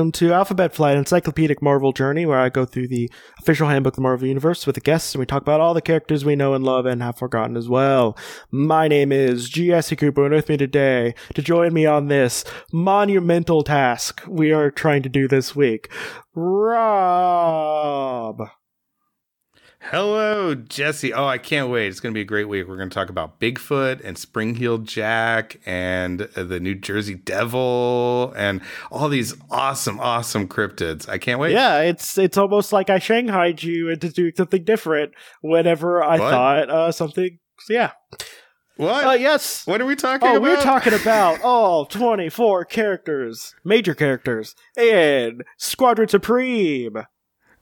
welcome to Alphabet Flight Encyclopedic Marvel Journey, where I go through the official handbook of the Marvel Universe with the guests, and we talk about all the characters we know and love and have forgotten as well. My name is G.S. Cooper, and with me today to join me on this monumental task we are trying to do this week, Rob. Hello, Jesse. Oh, I can't wait. It's going to be a great week. We're going to talk about Bigfoot and Spring Heeled Jack and the New Jersey Devil and all these awesome, awesome cryptids. I can't wait. Yeah, it's it's almost like I shanghaied you into doing something different whenever I What? thought uh, something. Yeah. What? Uh, yes. What are we talking Oh, about? we're talking about all 24 characters, major characters, and Squadron Supreme.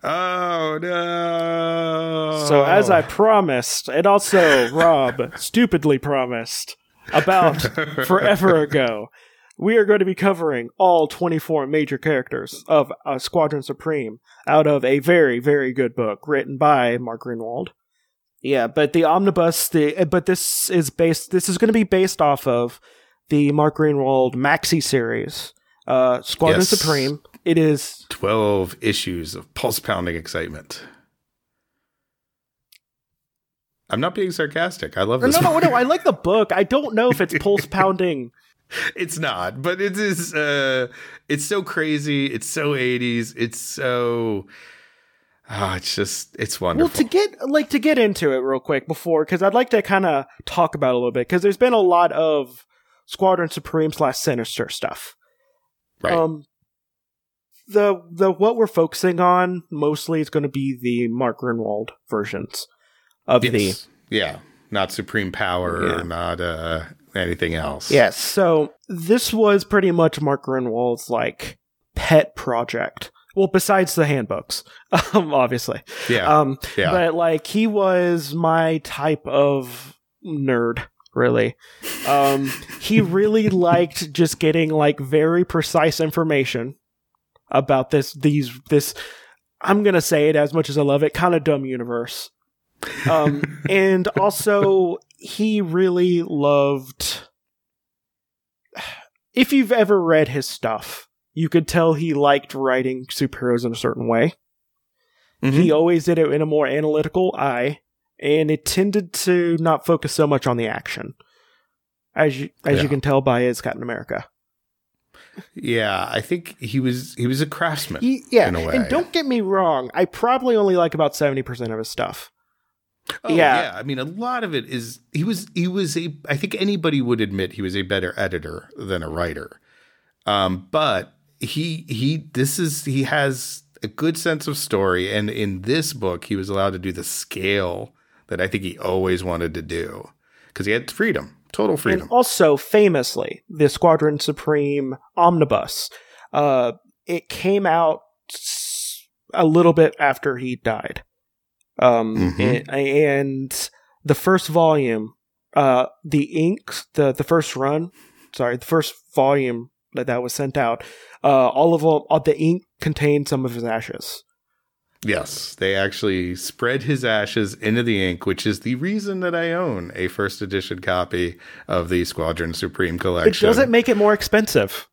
Oh, no. So, as I promised, and also Rob stupidly promised about forever ago, we are going to be covering all 24 major characters of uh, Squadron Supreme out of a very, very good book written by Mark Gruenwald. Yeah, but the omnibus, the but this is based. This is going to be based off of the Mark Gruenwald maxi series, uh, Squadron Yes. Supreme. It is 12 issues of pulse pounding excitement. I'm not being sarcastic. I love this. no, no, no. I like the book. I don't know if it's pulse pounding. It's not, but it is. Uh, it's so crazy. It's so eighties. It's so. Ah, it's just. It's wonderful. Well, to get like to get into it real quick before, because I'd like to kind of talk about it a little bit, because there's been a lot of Squadron Supreme slash Sinister stuff. right. Um, the the what we're focusing on mostly is going to be the Mark Gruenwald versions of the yeah, not supreme power Yeah. or not uh, anything else. yes. So this was pretty much Mark Gruenwald's like pet project. Well, besides the handbooks, um, obviously. yeah, Um, yeah. but like he was my type of nerd really um he really liked just getting like very precise information about this these this i'm gonna say it as much as i love it kind of dumb universe um and also he really loved if you've ever read his stuff you could tell he liked writing superheroes in a certain way Mhm. he always did it in a more analytical eye, and it tended to not focus so much on the action, as you as you can tell by his Captain America. Yeah. I think he was he was a craftsman. He, yeah, In a way. and don't get me wrong, I probably only like about seventy percent of his stuff. Oh, Yeah. yeah. I mean, a lot of it is he was he was a. I think anybody would admit he was a better editor than a writer. Um, but he he this is he has a good sense of story, and in this book, he was allowed to do the scale that I think he always wanted to do because he had freedom, total freedom. And also, famously, the Squadron Supreme omnibus, uh, it came out a little bit after he died. Um, Mhm. and, and the first volume, uh, the ink, the the first run, sorry, the first volume that that was sent out, uh, all of all, all the ink contained some of his ashes. Yes, they actually spread his ashes into the ink, which is the reason that I own a first edition copy of the Squadron Supreme collection. It doesn't make it more expensive.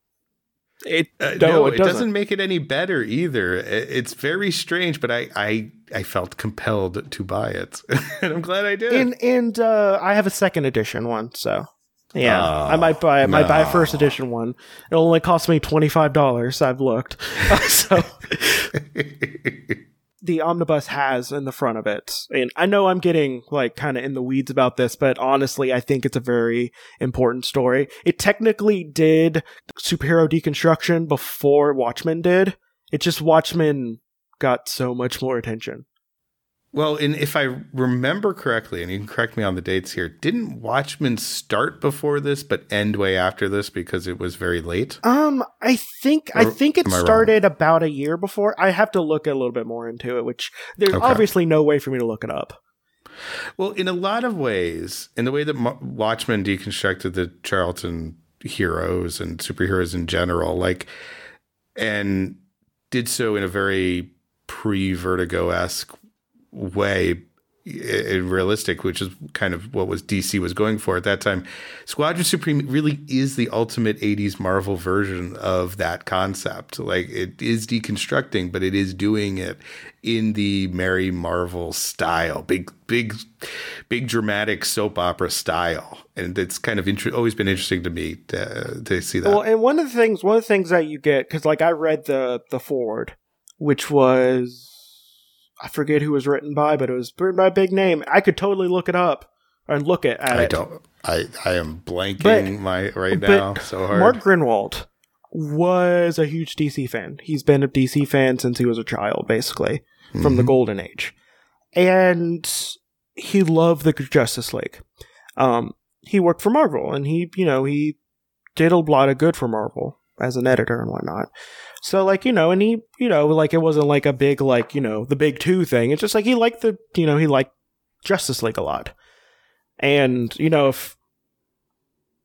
It Uh, no, no, it it doesn't. doesn't. make it any better either. It's very strange, but I I, I felt compelled to buy it, and I'm glad I did. And and uh, I have a second edition one, so yeah, Oh, I might buy I might buy a first edition one. It only cost me twenty five dollars. I've looked, so the omnibus has in the front of it, and I know I'm getting like kind of in the weeds about this, but honestly, I think it's a very important story. It technically did superhero deconstruction before Watchmen did. It just Watchmen got so much more attention. Well, and if I remember correctly, and you can correct me on the dates here, didn't Watchmen start before this but end way after this because it was very late? Um, I think I think it I wrong? started about a year before. I have to look a little bit more into it, which there's Okay. obviously no way for me to look it up. Well, in a lot of ways, in the way that Watchmen deconstructed the Charlton heroes and superheroes in general, like, and did so in a very pre Vertigo esque way, realistic, which is kind of what was DC was going for at that time. Squadron Supreme really is the ultimate 80s Marvel version of that concept. Like it is deconstructing, but it is doing it in the Mary Marvel style, big, big, big dramatic soap opera style, and it's kind of inter- always been interesting to me to, to see that. Well, and one of the things, one of the things that you get, because like I read the the forward, which was I forget who was written by, but it was written by a big name. I could totally look it up and look at, at I it. don't. I I am blanking But- my right now so hard. Mark Gruenwald was a huge DC fan. He's been a DC fan since he was a child, basically, from the Mhm. Golden Age. And he loved the Justice League. Um, he worked for Marvel, and he, you know, he did a lot of good for Marvel as an editor and whatnot. So, like, you know, and he, you know, like, it wasn't like a big, like, you know, the big two thing. It's just like he liked the, you know, he liked Justice League a lot. And, you know, if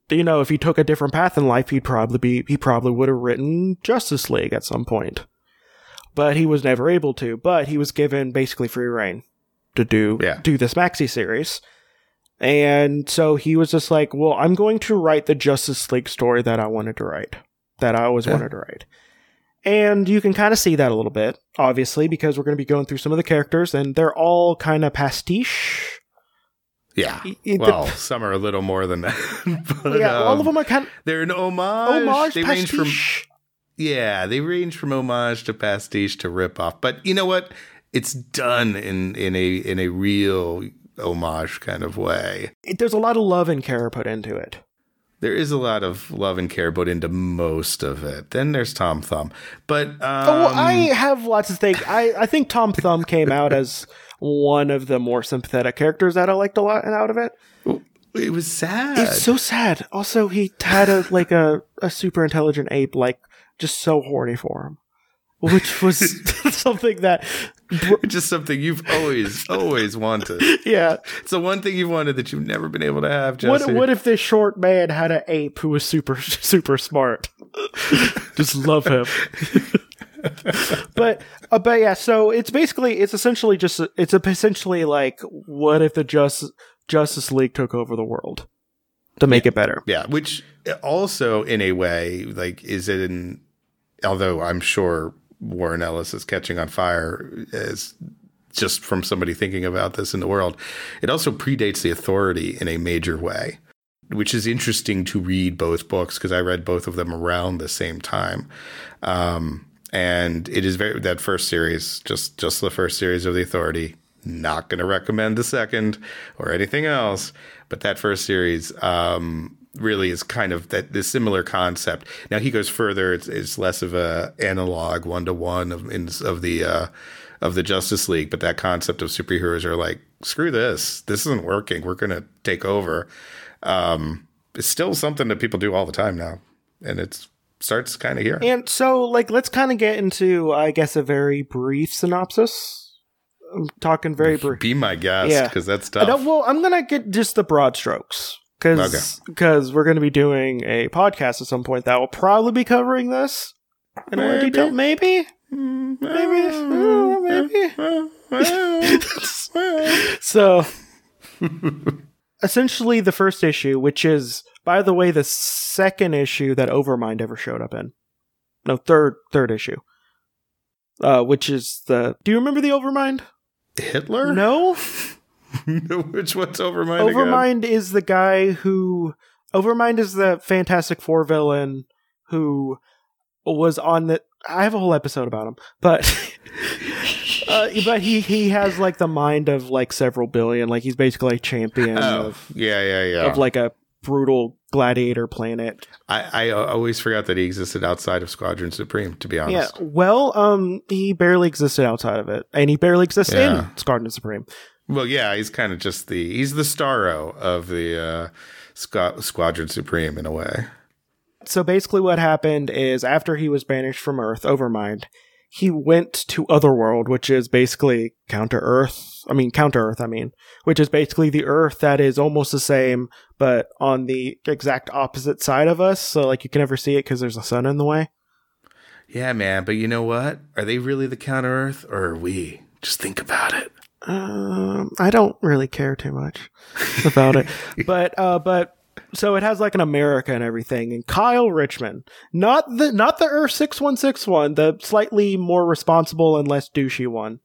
you know, if he took a different path in life, he'd probably be he probably would have written Justice League at some point. But he was never able to. But he was given basically free reign to do Yeah. do this maxi series. And so he was just like, Well, I'm going to write the Justice League story that I wanted to write. That I always Yeah. wanted to write. And you can kind of see that a little bit, obviously, because we're going to be going through some of the characters, and they're all kind of pastiche. yeah. Y- y- the- Well, some are a little more than that. but, yeah, all um, of them are kind of They're an homage. homage they range from pastiche. yeah, they range from homage to pastiche to ripoff. But you know what? It's done in in a in a real homage kind of way. it- there's a lot of love and care put into it. There is a lot of love and care put into most of it. Then there's Tom Thumb, but um, oh, well, I have lots of things. I, I think Tom Thumb came out as one of the more sympathetic characters that I liked a lot and out of it. it was sad. It's so sad. Also, he had a like a, a super intelligent ape like just so horny for him, which was something that It's just something you've always always wanted. yeah. It's the one thing you wanted that you've never been able to have. What Jesse. what if this short man had an ape who was super super smart? Just love him. but uh, but yeah, so it's basically it's essentially just it's essentially like what if the Justice Justice League took over the world to make it better? Yeah, which also in a way like is it in although I'm sure Warren Ellis is catching on fire is just from somebody thinking about this in the world. It also predates the authority in a major way, which is interesting to read both books because I read both of them around the same time. Um, and it is very that first series, just just the first series of the Authority. Not going to recommend the second or anything else, but that first series um, really is kind of that this similar concept. Now he goes further; it's, it's less of a analog one to one of in, of the uh, of the Justice League, but that concept of superheroes are like, screw this, this isn't working. We're going to take over. Um, it's still something that people do all the time now, and it's starts kind of here. And so like let's kind of get into I guess a very brief synopsis. I'm talking very brief. Be my guest, Yeah. because that's I tough. well, I'm gonna get just the broad strokes because because we're gonna be doing a podcast at some point that will probably be covering this in more Maybe. detail. Maybe, maybe, uh, maybe. so, essentially, the first issue, which is, by the way, the second issue that Overmind ever showed up in. No, third third issue. Uh, which is the. Do you remember the Overmind? Hitler? No. Which one's Overmind? again? Overmind is the guy who Overmind is the Fantastic Four villain who was on the I have a whole episode about him, but uh, but he he has like the mind of like several billion, like he's basically a champion Oh, of yeah, yeah, yeah. of like a brutal gladiator planet. I, I always forgot that he existed outside of Squadron Supreme. To be honest. Yeah. Well, um, he barely existed outside of it, and he barely exists Yeah. in Squadron Supreme. Well, yeah, he's kind of just the he's the Starro of the uh, Squa- Squadron Supreme in a way. So basically, what happened is after he was banished from Earth, Overmind, he went to Otherworld, which is basically Counter Earth. I mean, Counter Earth. I mean, which is basically the Earth that is almost the same, but on the exact opposite side of us. So like you can never see it because there's a sun in the way. Yeah, man. But you know what? Are they really the counter Earth, or are we? Just think about it. Um, I don't really care too much about it, but uh, but so it has like an America and everything, and Kyle Richmond, not the not the Earth six one six one, the slightly more responsible and less douchey one,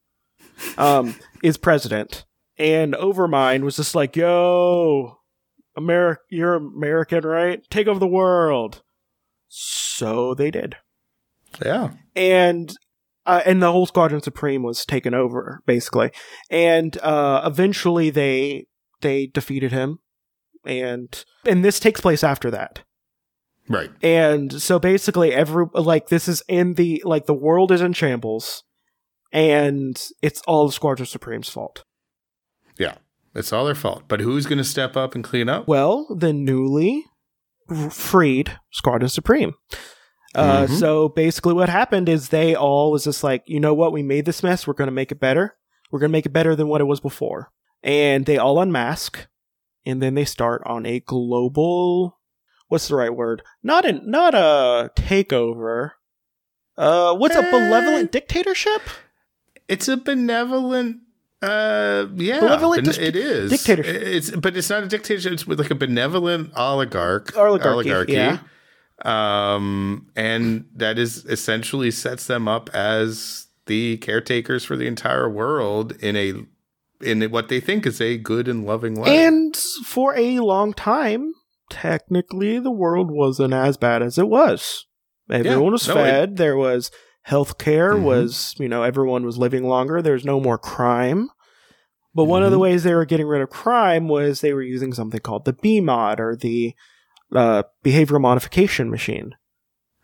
um, is president, and Overmind was just like, "Yo, America, you're American, right? Take over the world." So they did, Yeah. and uh, and the whole Squadron Supreme was taken over basically, and uh, eventually they they defeated him, and and this takes place after that. Right. And so basically every like this is in the like the world is in shambles and it's all the Squadron Supreme's fault. Yeah. It's all their fault. But who's going to step up and clean up? Well, the newly r- freed Squadron Supreme. Uh, Mhm. So basically, what happened is they all was just like, you know what, we made this mess. We're going to make it better. We're going to make it better than what it was before. And they all unmask, and then they start on a global. What's the right word? Not an not a takeover. Uh, what's a Eh. benevolent dictatorship? It's a benevolent. Uh, yeah, Benevolent ben- dis- it is dictatorship. It's but it's not a dictatorship. It's like a benevolent oligarch, Oligarchy, yeah. Um, and that is essentially sets them up as the caretakers for the entire world in a in what they think is a good and loving way. And for a long time, technically, the world wasn't as bad as it was. Everyone was no, it- fed. there was health care. Mhm. Was you know everyone was living longer. There was no more crime. But one of the Mhm. ways they were getting rid of crime was they were using something called the B mod or the uh, behavioral modification machine,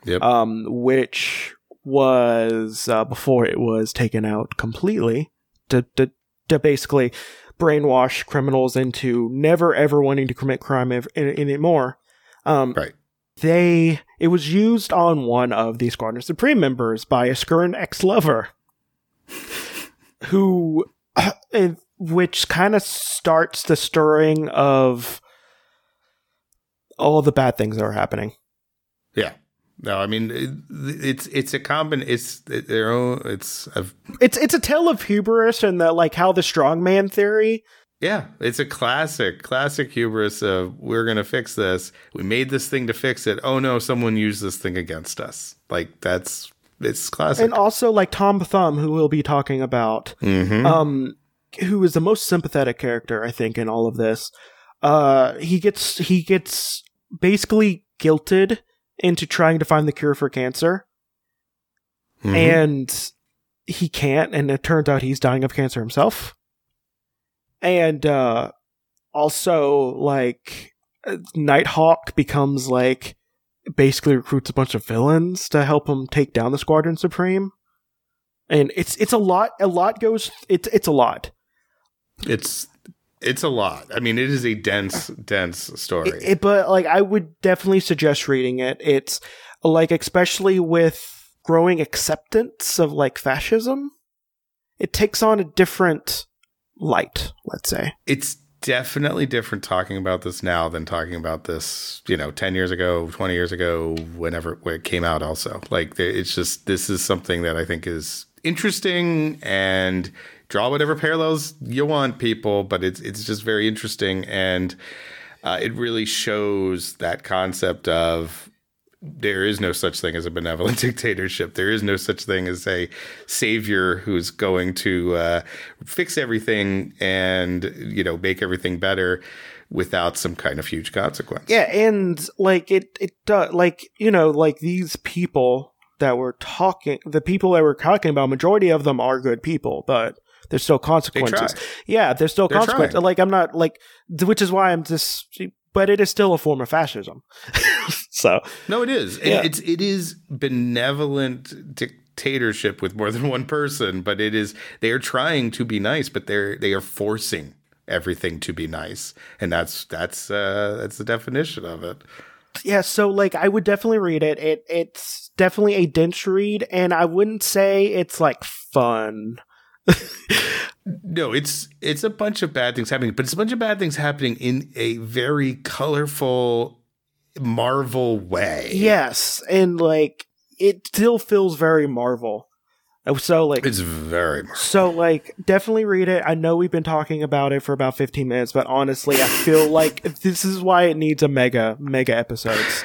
yep. um, which was uh, before it was taken out completely to, to to basically brainwash criminals into never ever wanting to commit crime in, anymore. Um, right. They it was used on one of the Squadron Supreme members by a Skirn ex-lover, who, and- which kind of starts the stirring of all the bad things that are happening. Yeah. No, I mean it, it's it's a combin. It's their own. It's a It's it's a tale of hubris and the like how the strongman theory Yeah, it's a classic, classic hubris of we're gonna fix this. We made this thing to fix it. Oh no, someone used this thing against us. Like that's it's classic. and also like Tom Thumb, who we'll be talking about, Mhm. um, who is the most sympathetic character I think in all of this. Uh, he gets he gets basically guilted into trying to find the cure for cancer, Mhm. and he can't, and it turns out he's dying of cancer himself. And uh, also, like Nighthawk becomes like basically recruits a bunch of villains to help him take down the Squadron Supreme. And it's it's a lot. A lot goes. It's it's a lot. it's it's a lot. I mean, it is a dense, dense story. It, it- but like I would definitely suggest reading it. It's like especially with growing acceptance of like fascism, it takes on a different light. Let's say. it's definitely different talking about this now than talking about this, you know, 10 years ago, 20 years ago, whenever when it came out also. Like it's just this is something that I think is interesting and draw whatever parallels you want people, but it's it's just very interesting and uh, it really shows that concept of there is no such thing as a benevolent dictatorship. There is no such thing as a savior who's going to uh, fix everything and you know make everything better without some kind of huge consequence. Yeah, and like it, it does. Like you know, like these people that we're talking, the people that we're talking about, majority of them are good people, but there's still consequences. Yeah, there's still They're consequences. trying. Like I'm not like, which is why I'm just. But it is still a form of fascism. so No, it is. And Yeah. It's it is benevolent dictatorship with more than one person, but it is they are trying to be nice, but they're they are forcing everything to be nice, and that's that's uh, that's the definition of it. yeah, so like I would definitely read it. It it's definitely a dense read, and I wouldn't say it's like fun. No, it's it's a bunch of bad things happening, but it's a bunch of bad things happening in a very colorful Marvel way. Yes, and like it still feels very Marvel. Uh, So like It's very Marvel. so like definitely read it. I know we've been talking about it for about 15 minutes, but honestly, I feel like this is why it needs a mega mega episodes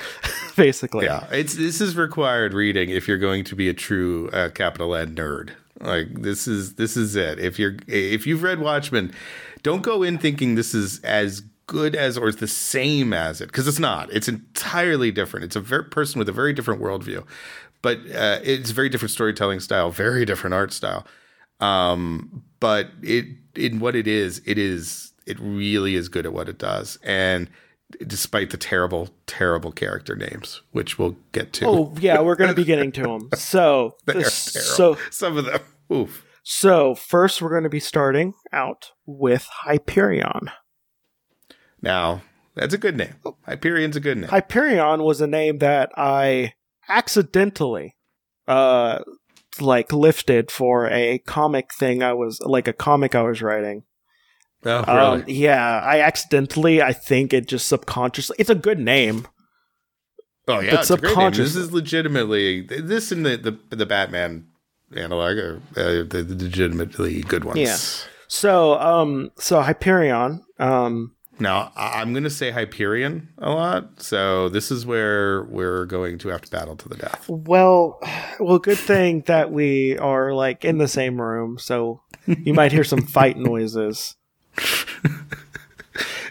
basically. Yeah, it's this is required reading if you're going to be a true uh, capital N nerd. Like this is this is it. If you're if you've read Watchmen, don't go in thinking this is as good as or the same as it because it's not. It's entirely different. It's a very person with a very different worldview, but uh, it's very different storytelling style, very different art style. Um, but it in what it is, it is it really is good at what it does, and despite the terrible, terrible character names, which we'll get to. Oh yeah, we're gonna be getting to them. So They're this- terrible. so some of them. Oof. so first we're gonna be starting out with Hyperion. Now that's a good name. Hyperion's a good name. Hyperion was a name that I accidentally uh like lifted for a comic thing I was like a comic I was writing. Oh, really? Um, yeah, I accidentally, I think it just subconsciously, it's a good name. oh yeah, but it's a great name. subconscious- This is legitimately this and the the, the Batman analog are uh, the, the legitimately good ones. Yeah. So, um, so Hyperion, um, Now I- I'm going to say Hyperion a lot, so this is where we're going to have to battle to the death. well, well, good thing that we are like in the same room, so you might hear some fight noises.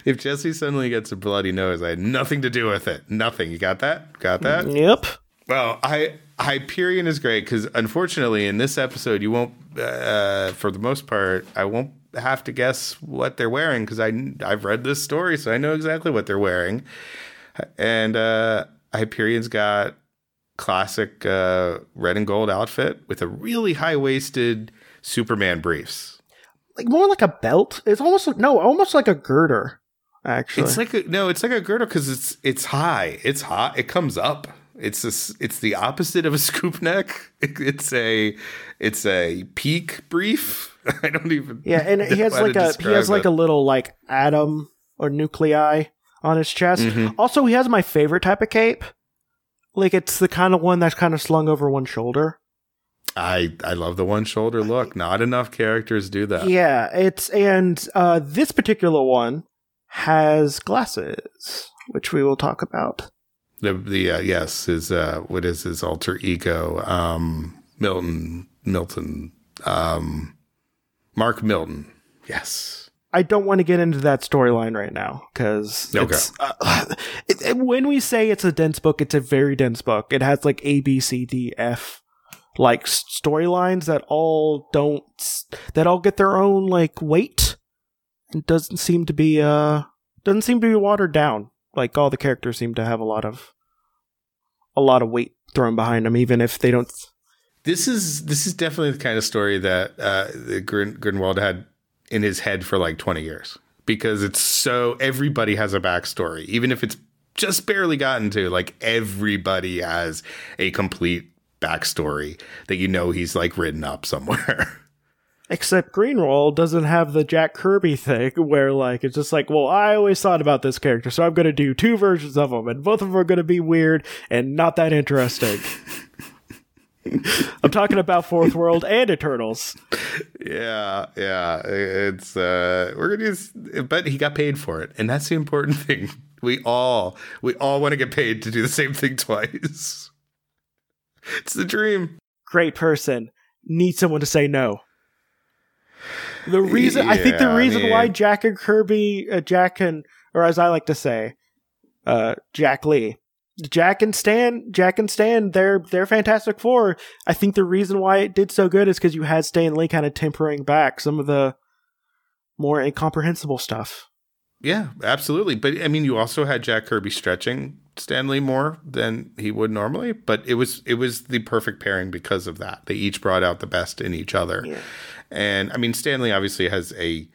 If Jesse suddenly gets a bloody nose, I had nothing to do with it. Nothing. You got that? Got that? Yep. Well, I Hyperion is great because unfortunately in this episode you won't, uh, for the most part, I won't have to guess what they're wearing because I I've read this story, so I know exactly what they're wearing. And uh, Hyperion's got classic uh, red and gold outfit with a really high waisted Superman briefs. Like more like a belt. It's almost like, no, almost like a girder, actually. It's like a, no, it's like a girdle because it's it's high. It's hot. It comes up. It's a, s- it's the opposite of a scoop neck. It's a it's a peak brief. I don't even yeah, and he has like a, he has like it. a little like atom or nuclei on his chest. Mhm. Also, he has my favorite type of cape. Like it's the kind of one that's kind of slung over one shoulder. I I love the one shoulder look. Not enough characters do that. Yeah, it's and uh, this particular one has glasses, which we will talk about. The the uh, yes is uh what is his alter ego um Milton Milton um Mark Milton. Yes. I don't want to get into that storyline right now because Okay. uh, when we say it's a dense book, it's a very dense book. It has like A, B, C, D, F, like storylines that all don't that all get their own like weight. It doesn't seem to be uh doesn't seem to be watered down. Like all the characters seem to have a lot of a lot of weight thrown behind them, even if they don't. This is this is definitely the kind of story that uh, Grin, Gruenwald had in his head for like twenty years because it's so everybody has a backstory, even if it's just barely gotten to. Like everybody has a complete backstory that you know he's like written up somewhere. Except Gruenwald doesn't have the Jack Kirby thing where like it's just like, well, I always thought about this character, so I'm gonna do two versions of him, and both of them are gonna be weird and not that interesting. I'm talking about Fourth World and Eternals. yeah, yeah, it's uh, we're gonna use, but he got paid for it, and that's the important thing. We all we all want to get paid to do the same thing twice. It's the dream. Great person. Need someone to say no. The reason I think the Yeah, reason why Jack and Kirby, uh, Jack and or as I like to say, uh, Jack Lee, Jack and Stan, Jack and Stan, they're they're Fantastic Four. I think the reason why it did so good is because you had Stan Lee kind of tempering back some of the more incomprehensible stuff. Yeah, absolutely. But I mean, you also had Jack Kirby stretching Stan Lee more than he would normally, but it was it was the perfect pairing because of that. They each brought out the best in each other. Yeah. And I mean, Stan Lee obviously has a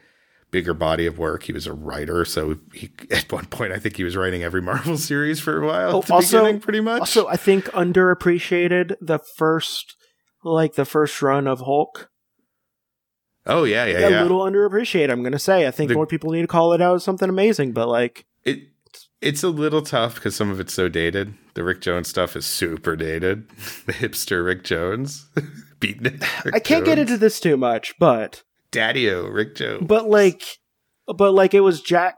bigger body of work. He was a writer, so he at one point I think he was writing every Marvel series for a while Oh, also- beginning, pretty much. Also, I think underappreciated the first, like the first run of Hulk. oh yeah, yeah, a yeah. little underappreciated. I'm gonna say. I think The- more people need to call it out as something amazing. But like, it It's a little tough because some of it's so dated. The Rick Jones stuff is super dated. The hipster Rick Jones, beatnik. Rick I can't get into this too much, but Daddy-O Rick Jones. but like, but like it was Jack,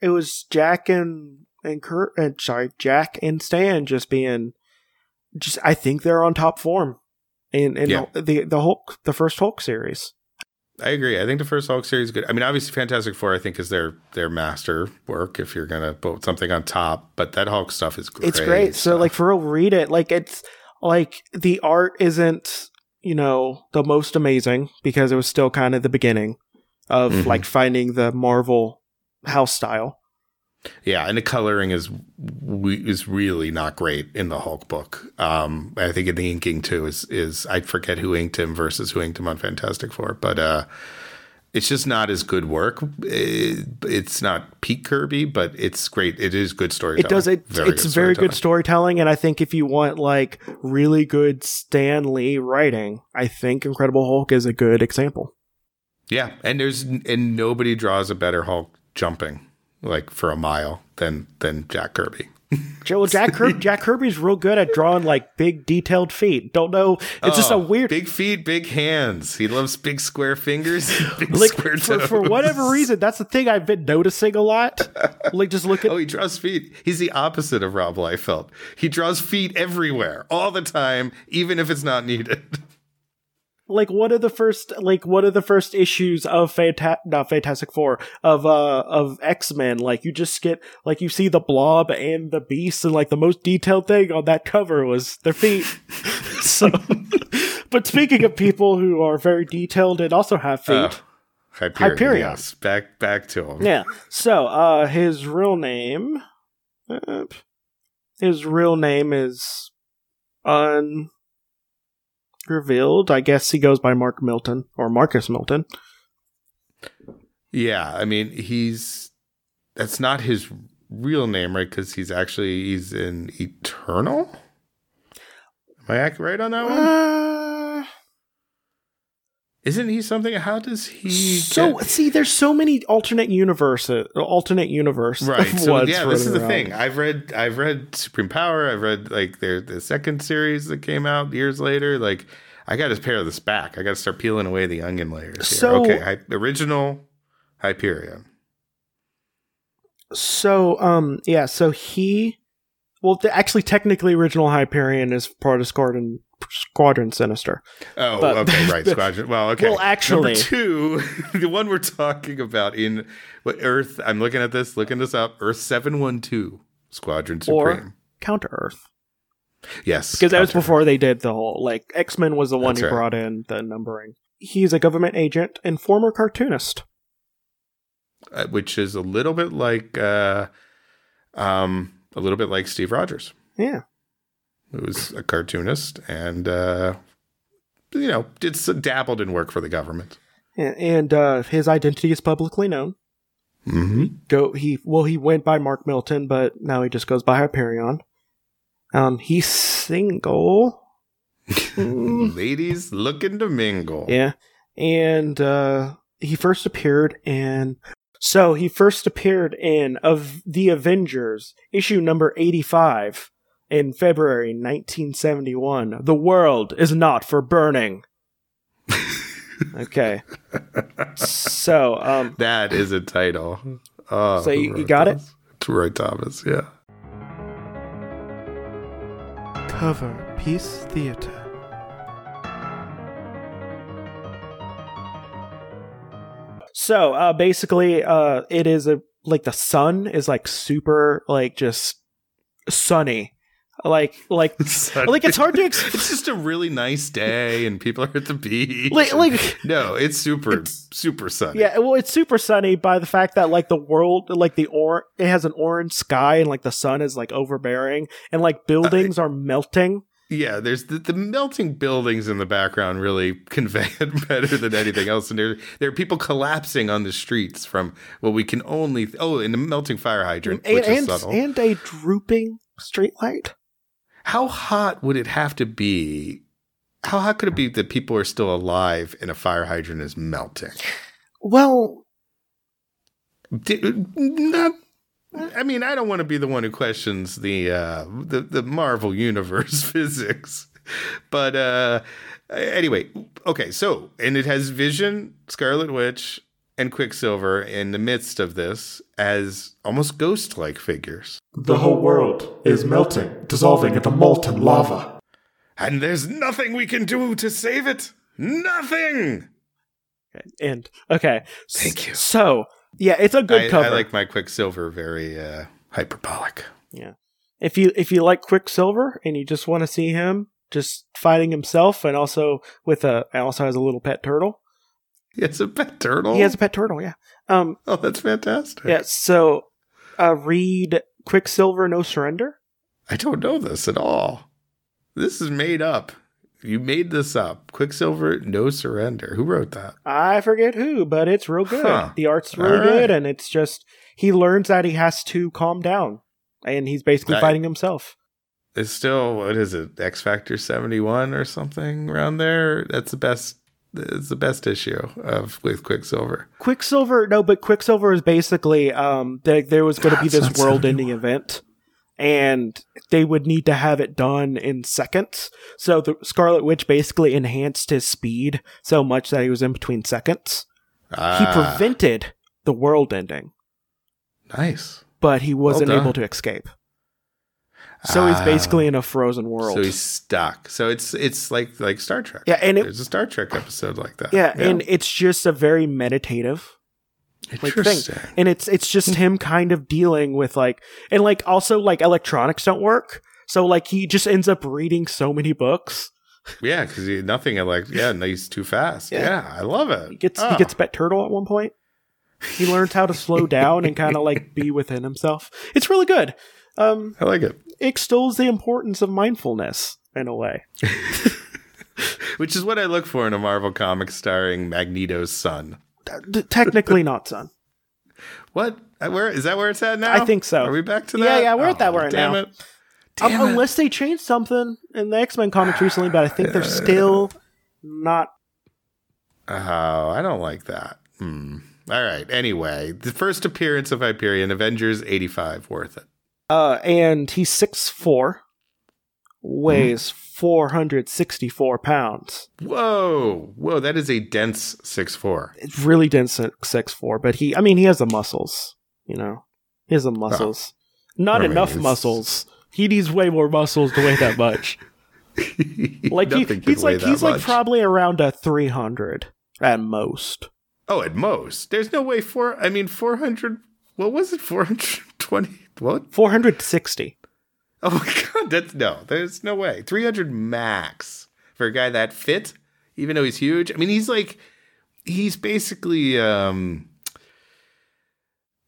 it was Jack and and Kurt and sorry, Jack and Stan just being, just I think they're on top form, in in Yeah. the the Hulk the first Hulk series. I agree. I think the first Hulk series is good. I mean, obviously, Fantastic Four, I think, is their their master work. If you're gonna put something on top, but that Hulk stuff is great. It's great. So stuff. like for real, read it. Like it's like the art isn't you know the most amazing because it was still kind of the beginning of Mhm. like finding the Marvel house style. Yeah, and the coloring is is really not great in the Hulk book. Um, I think in the inking too is is I forget who inked him versus who inked him on Fantastic Four, but uh, it's just not as good work. It- it's not peak Kirby, but it's great. It is good storytelling. It does it. Very it's very good storytelling. storytelling, and I think if you want like really good Stan Lee writing, I think Incredible Hulk is a good example. Yeah, and there's and nobody draws a better Hulk jumping like for a mile than than Jack Kirby. Well, Jack Kirby, Jack Kirby's real good at drawing like big detailed feet. Don't know. It's just a Oh, weird. big feet, big hands. He loves big square fingers, big like square for, toes. for whatever reason, that's the thing I've been noticing a lot. Like just look at Oh, he draws feet. He's the opposite of Rob Liefeld. He draws feet everywhere, all the time, even if it's not needed. Like one of the first like one of the first issues of Fanta- not Fantastic Four of uh of X Men. Like you just get like you see the Blob and the Beast, and like the most detailed thing on that cover was their feet. so, but speaking of people who are very detailed and also have feet, Uh, Hyperion. Hyperion. Yes, back back to him. yeah. So, uh, his real name, uh, his real name is unrevealed. I guess he goes by Mark Milton or Marcus Milton. Yeah, I mean, he's that's not his real name, right? Because he's actually he's in Eternal. Am I right on that one? Uh, Isn't he something? How does he? so get- see, there's so many alternate universes, alternate universe. right. So yeah, this is the thing. I've read I've read Supreme Power. I've read like their the second series that came out years later. Like I got to pare this back. I got to start peeling away the onion layers. Here. So- okay, original Hyperion. So, um, yeah, so he, well, the, actually, technically, original Hyperion is part of Squadron Squadron Sinister. Oh, But- okay, right. Squadron. Well, okay. Well, actually- number two, the one we're talking about in what Earth. I'm looking at this, looking this up. Earth seven one two, Squadron Supreme. Counter Earth. yes, Because that was before they did the whole, like, X Men was the one That's who right. brought in the numbering. He's a government agent and former cartoonist. uh, which is a little bit like, uh, um, a little bit like Steve Rogers, Yeah. Who was a cartoonist and, uh, you know, did dabbled in work for the government. And, and uh, his identity is publicly known. Mm-hmm. Go he well he went by Mark Milton, but now he just goes by Hyperion. Um, he's single. Ladies looking to mingle. Yeah. And uh he first appeared in so he first appeared in of the Avengers, issue number 85 in February 1971. The world is not for burning. okay. So, um That is a title. Oh, So you- you wrote got it? this? To Roy Thomas, yeah. cover Peace Theater. So uh, basically, uh, it is a like the sun is like super like just sunny, like like like it's hard to ex- It's just a really nice day, and people are at the beach. like like no, it's super, It's- super sunny. yeah. Well, it's super sunny by the fact that like the world like the or it has an orange sky and like the sun is like overbearing and like buildings are melting. yeah. There's the, the melting buildings in the background really convey it better than anything else, and there there are people collapsing on the streets from what we can only oh, in the melting fire hydrant, and, which is and, subtle. and a drooping streetlight. How hot would it have to be? How hot could it be that people are still alive and a fire hydrant is melting? Well, Di- not I mean, I don't want to be the one who questions the uh, the the Marvel universe physics, but uh, anyway, okay. So, and it has Vision, Scarlet Witch, and Quicksilver in the midst of this as almost ghost-like figures, The whole world is melting, dissolving into molten lava. and there's nothing we can do to save it. Nothing. And okay, Thank you. So yeah, it's a good I, cover. I like my Quicksilver very uh, hyperbolic. Yeah. If you if you like Quicksilver and you just want to see him just fighting himself, and also with a also has a little pet turtle. He has a pet turtle. He has a pet turtle. Yeah. Um. oh, that's fantastic. Yeah. So, uh, read Quicksilver No Surrender. I don't know this at all. This is made up. You made this up. Quicksilver, no surrender. Who wrote that? I forget who, but it's real good. Huh. The art's real right. good, and it's just he learns that he has to calm down, and he's basically fighting himself. It's still what is it? X Factor seventy one or something around there. That's the best. It's the best issue of with Quicksilver. Quicksilver, no, but Quicksilver is basically um there, there was going to be this world-ending event, and they would need to have it done in seconds. So the Scarlet Witch basically enhanced his speed so much that he was in between seconds. He Ah, prevented the world ending, nice. but he wasn't done. able to escape. So he's Ah. basically in a frozen world. So he's stuck. So it's it's like like Star Trek. yeah, and it, There's a Star Trek episode like that. yeah, and it's just a very meditative like thing. and it's it's just him kind of dealing with like and like also like electronics don't work so like he just ends up reading so many books Yeah, because nothing like yeah, no, he's too fast. Yeah. Yeah, I love it. he gets Oh, he gets pet turtle at one point he learns how to slow down and kind of like be within himself it's really good um I like it. extols the importance of mindfulness in a way Which is what I look for in a Marvel comic starring Magneto's son. D- technically not son What? Uh, Where is that? Where it's at now? I think so. Are we back to that? yeah, yeah, we're at that Oh, right damn now. It. Um, Damn it. unless they changed something in the x-men comics recently but i think they're still not Oh, I don't like that. Hmm. All right. Anyway, the first appearance of Hyperion, Avengers eighty five, worth it. Uh, and he's six four, weighs four hundred sixty four pounds. Whoa, whoa, that is a dense six four. It's really dense six four, but he, I mean, he has the muscles. You know, he has the muscles. Not I enough muscles. He needs way more muscles to weigh that much. like he, he's like he's like probably around a three hundred at most. Oh, at most. There's no way four. I mean, four hundred. What was it? Four hundred twenty. What? Four hundred sixty. Oh my god, that's no. There's no way. 300 max for a guy that fit, even though he's huge. I mean, he's like he's basically um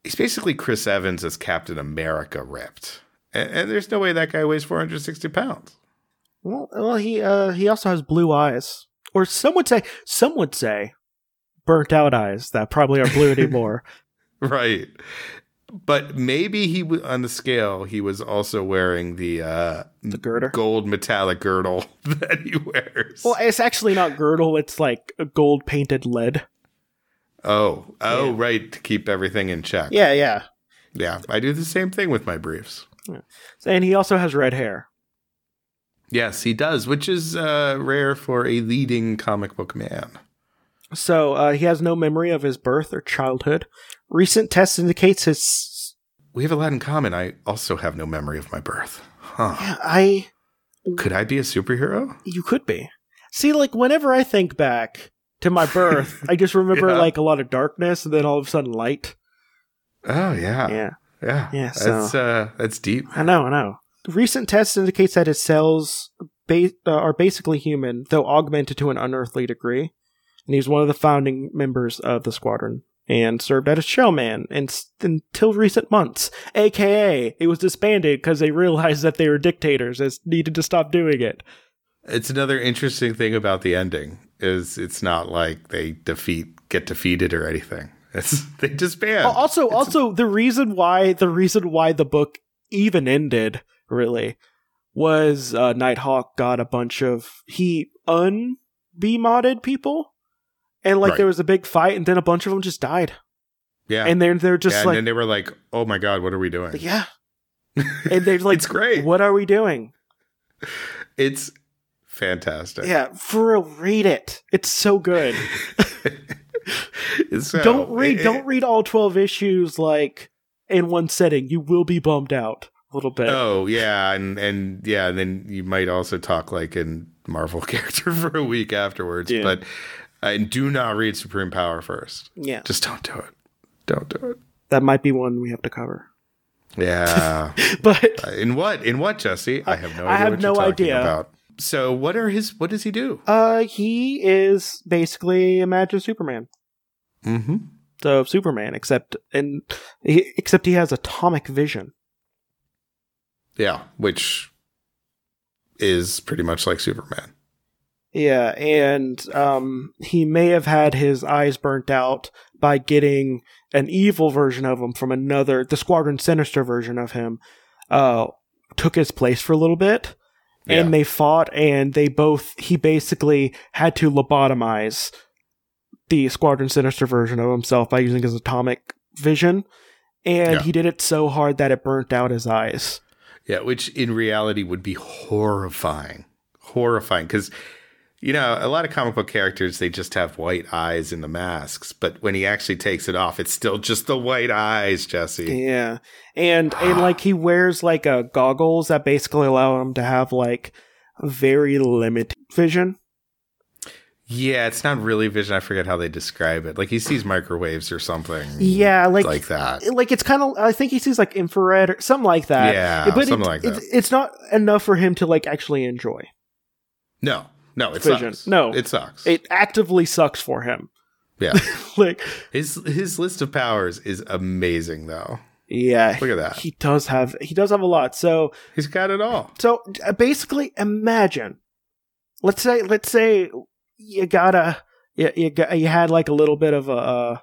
he's basically Chris Evans as Captain America ripped. And, and there's no way that guy weighs 460 pounds. Well, well, he uh he also has blue eyes, or some would say some would say burnt out eyes that probably aren't blue anymore. Right. But maybe he w- on the scale he was also wearing the uh The girder. gold metallic girdle that he wears. Well, it's actually not girdle. It's like a gold painted lead. oh, oh, Yeah. right, to keep everything in check. Yeah, yeah. Yeah, I do the same thing with my briefs. And he also has red hair. Yes, he does, which is uh, rare for a leading comic book man. So uh, he has no memory of his birth or childhood. Recent tests indicates his. We have a lot in common. I also have no memory of my birth. Huh. Yeah, I. Could I be a superhero? You could be. See, like whenever I think back to my birth, I just remember Yeah. like a lot of darkness and then all of a sudden light. Oh yeah, Yeah, yeah. Yeah, so- That's uh, that's deep. I know, I know. Recent tests indicates that his cells ba- uh, are basically human, though augmented to an unearthly degree. And he's one of the founding members of the squadron and served as a shellman and s- until recent months. AKA, it was disbanded because they realized that they were dictators and needed to stop doing it. It's another interesting thing about the ending is it's not like they defeat get defeated or anything. It's they disband. Al- Also, also the reason why the reason why the book even ended really was uh, Nighthawk got a bunch of he un be modded people, and like Right. there was a big fight, and then a bunch of them just died. Yeah. and then they're just yeah, and like, then they were like, "Oh my god, what are we doing?" yeah, and they're like, It's great. What are we doing? It's fantastic. Yeah, for real, read it. It's so good. So, don't read. it- don't read all twelve issues like in one setting. You will be bummed out a little bit. Oh yeah, and and yeah, and then you might also talk like in Marvel character for a week afterwards. Yeah. But and do not read Supreme Power first. yeah, Just don't do it. Don't do it. that might be one we have to cover. Yeah. But in what? In what, Jesse? I have no. I idea have what no you're idea. About. So what are his? What does he do? uh, he is basically Imagine Superman. Mm-hmm. So Superman, except and he, except he has atomic vision. Yeah, which is pretty much like Superman. Yeah, and um, he may have had his eyes burnt out by getting an evil version of him from another, the Squadron Sinister version of him, uh, took his place for a little bit, and they fought, and they both, he basically had to lobotomize the Squadron Sinister version of himself by using his atomic vision, and Yeah. he did it so hard that it burnt out his eyes. Yeah, which in reality would be horrifying. Horrifying. Because, you know, a lot of comic book characters, they just have white eyes in the masks. But when he actually takes it off, it's still just the white eyes, Jesse. Yeah, and and like he wears like uh, goggles that basically allow him to have like very limited vision. Yeah, it's not really vision. I forget how they describe it. Like he sees microwaves or something. Yeah, like like that. like it's kind of I think he sees like infrared or something like that. Yeah, but something it- like it- it's not enough for him to like actually enjoy. No, no, it Vision. sucks. No. it sucks. It actively sucks for him. yeah, Like his his list of powers is amazing, though. yeah, Look at that. he does have he does have a lot. So He's got it all. So uh, basically, imagine. Let's say, let's say you gotta, you you, got, you had like a little bit of a,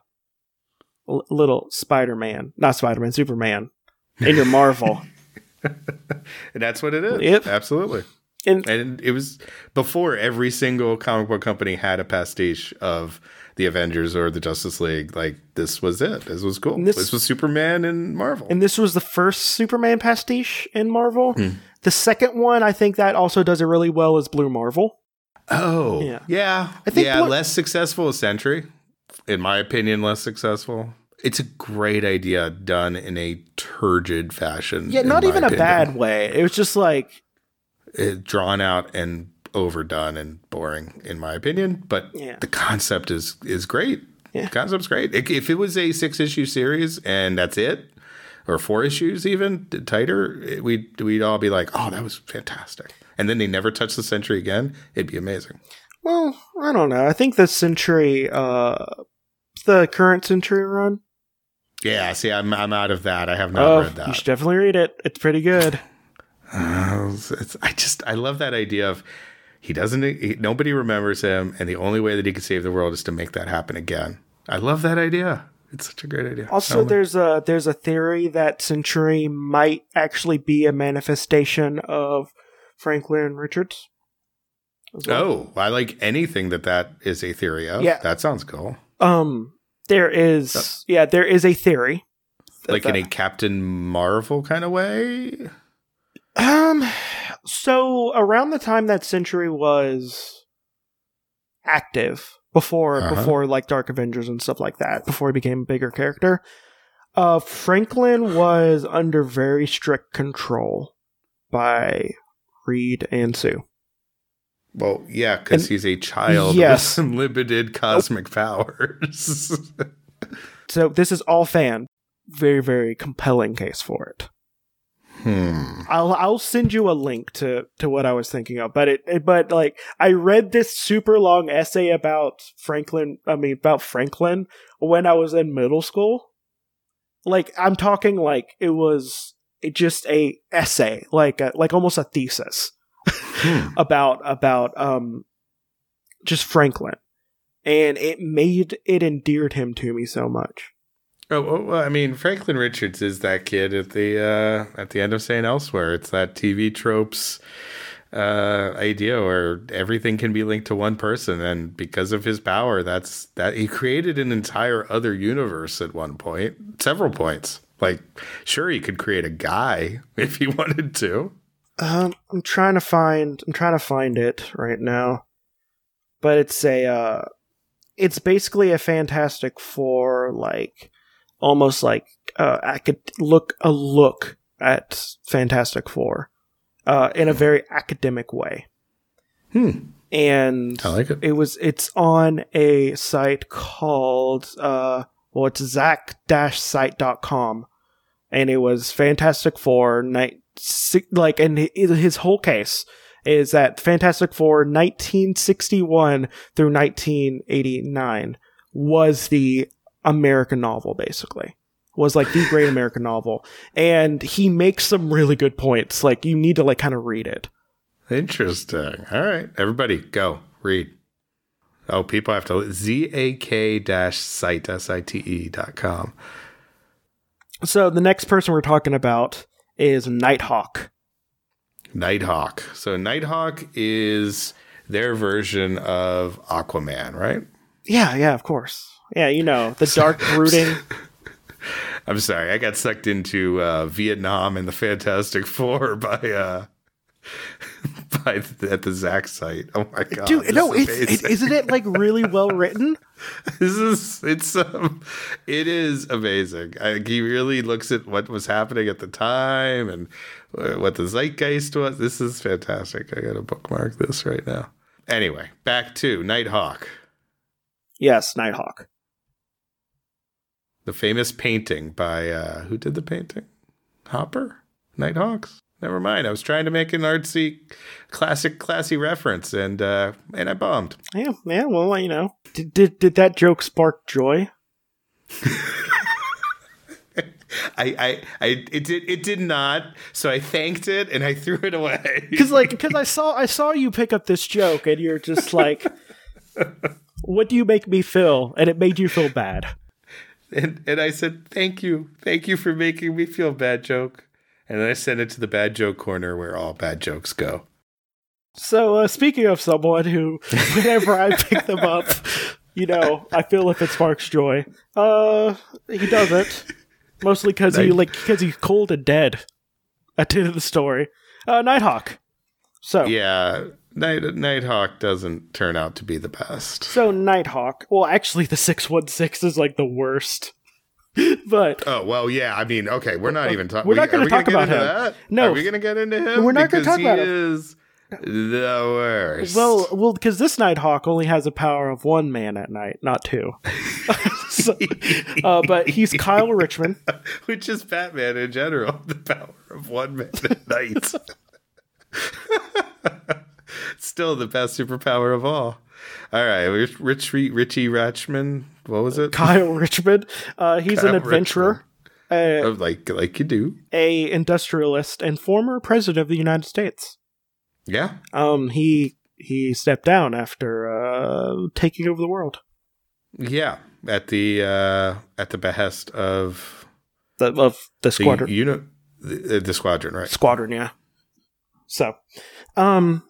l- little Spider Man, not Spider Man, Superman, in your Marvel, And that's what it is. Yep. Absolutely. And And it was before every single comic book company had a pastiche of the Avengers or the Justice League. Like this was it. This was cool. This, this- was Superman and Marvel. and this was the first Superman pastiche in Marvel. Hmm. The second one, I think that also does it really well, is Blue Marvel. oh, Yeah. yeah, I think yeah. what- less successful as Sentry, in my opinion, less successful. It's a great idea done in a turgid fashion. Yeah, not even a bad way. It was just like, drawn out and overdone and boring, in my opinion. But Yeah. the concept is is great. Yeah. The concept's great. If if it was a six issue series and that's it, or four issues even tighter, we'd we'd all be like, oh, that was fantastic. And then they never touch the Sentry again. It'd be amazing. well, I don't know. I think the Sentry, uh, the current Sentry run. Yeah. See, I'm I'm out of that. I have not Oh, read that. you should definitely read it. It's pretty good. Uh, I just I love that idea of he doesn't he, nobody remembers him, and the only way that he can save the world is to make that happen again. I love that idea. It's such a great idea. Also, there's a there's a theory that Sentry might actually be a manifestation of Franklin Richards. well. oh, I like anything that that is a theory of. Yeah. that sounds cool. Um, there is yeah, there is a theory. Like in a Captain Marvel kind of way. Um, so around the time that Sentry was active before Uh-huh. before like Dark Avengers and stuff like that, before he became a bigger character, uh, Franklin was under very strict control by Reed and Sue. Well, yeah, because he's a child Yes. with some limited cosmic powers. So this is all fan. Very, very compelling case for it. Hmm. I'll I'll send you a link to to what I was thinking of. But it, it but like I read this super long essay about Franklin. I mean about Franklin when I was in middle school. Like I'm talking like it was it just a essay, like a, like almost a thesis Hmm. about about um just Franklin, and it made it endeared him to me so much. Oh, oh, well, I mean, Franklin Richards is that kid at the uh, at the end of St. Elsewhere. It's that TV tropes uh, idea where everything can be linked to one person, and because of his power, that's that he created an entire other universe at one point, several points. Like, sure, he could create a guy if he wanted to. Um, I'm trying to find. I'm trying to find it right now, but it's a. Uh, it's basically a Fantastic Four, like almost like uh, I could look a look at Fantastic Four, uh, in a very academic way. Hmm. And I like it. it was it's on a site called uh well it's zak-site.com and it was fantastic four night like and his whole case is that fantastic four 1961 through 1989 was the american novel basically was like the great american novel and he makes some really good points like you need to like kind of read it Interesting. All right, everybody, go read. Oh, people have to zak dash site s i t e dot com. so the next person we're talking about is nighthawk Nighthawk. So Nighthawk is their version of Aquaman, right? Yeah, yeah, of course. Yeah, you know, the dark brooding. I'm sorry, I got sucked into uh, Vietnam and the Fantastic Four by uh, by the, at the Zach site. Oh my god, Dude, no, is it's, it, isn't it like really well written? this is it's um, it is amazing. I, he really looks at what was happening at the time and uh, what the zeitgeist was. This is fantastic. I got to bookmark this right now. Anyway, back to Nighthawk, Yes, Nighthawk. The famous painting by uh, who did the painting? Hopper, Nighthawks. Never mind. I was trying to make an artsy, classic, classy reference, and uh, and I bombed. Yeah, yeah. Well, you know, did did, did that joke spark joy? I, I, I, it did, it did not. So I thanked it and I threw it away. Because like, because I saw I saw you pick up this joke, and you're just like, "What do you make me feel?" And it made you feel bad. And and I said, "Thank you, thank you for making me feel bad joke." And then I sent it to the bad joke corner where all bad jokes go. So, uh, speaking of someone who, whenever I pick them up, you know, I feel if it sparks joy. Uh, he doesn't. Mostly because he like because he's cold and dead. At the end of the story, uh, Nighthawk. So Yeah, Night Nighthawk doesn't turn out to be the best. so Nighthawk. Well, actually, the six one six is like the worst. but Oh well, yeah. I mean, okay, we're not even talking. We're not gonna talk about him. That? No. are we gonna get into him? We're not gonna Because talk he about him. Is the worst. well, well, because this Nighthawk only has a power of one man at night, not two. So, uh, but he's Kyle Richmond. which is Batman in general, the power of one man at night. Still the best superpower of all. All right, Rich, Rich Richie Ratchman. What was it? Kyle Richmond. Uh, he's Kyle an adventurer, a, Oh, like like you do. a industrialist, and former president of the United States. Yeah. Um, he he stepped down after uh, taking over the world. Yeah. At the uh at the behest of The, of the the squadron. you know the, the squadron, right? squadron, yeah. So, um,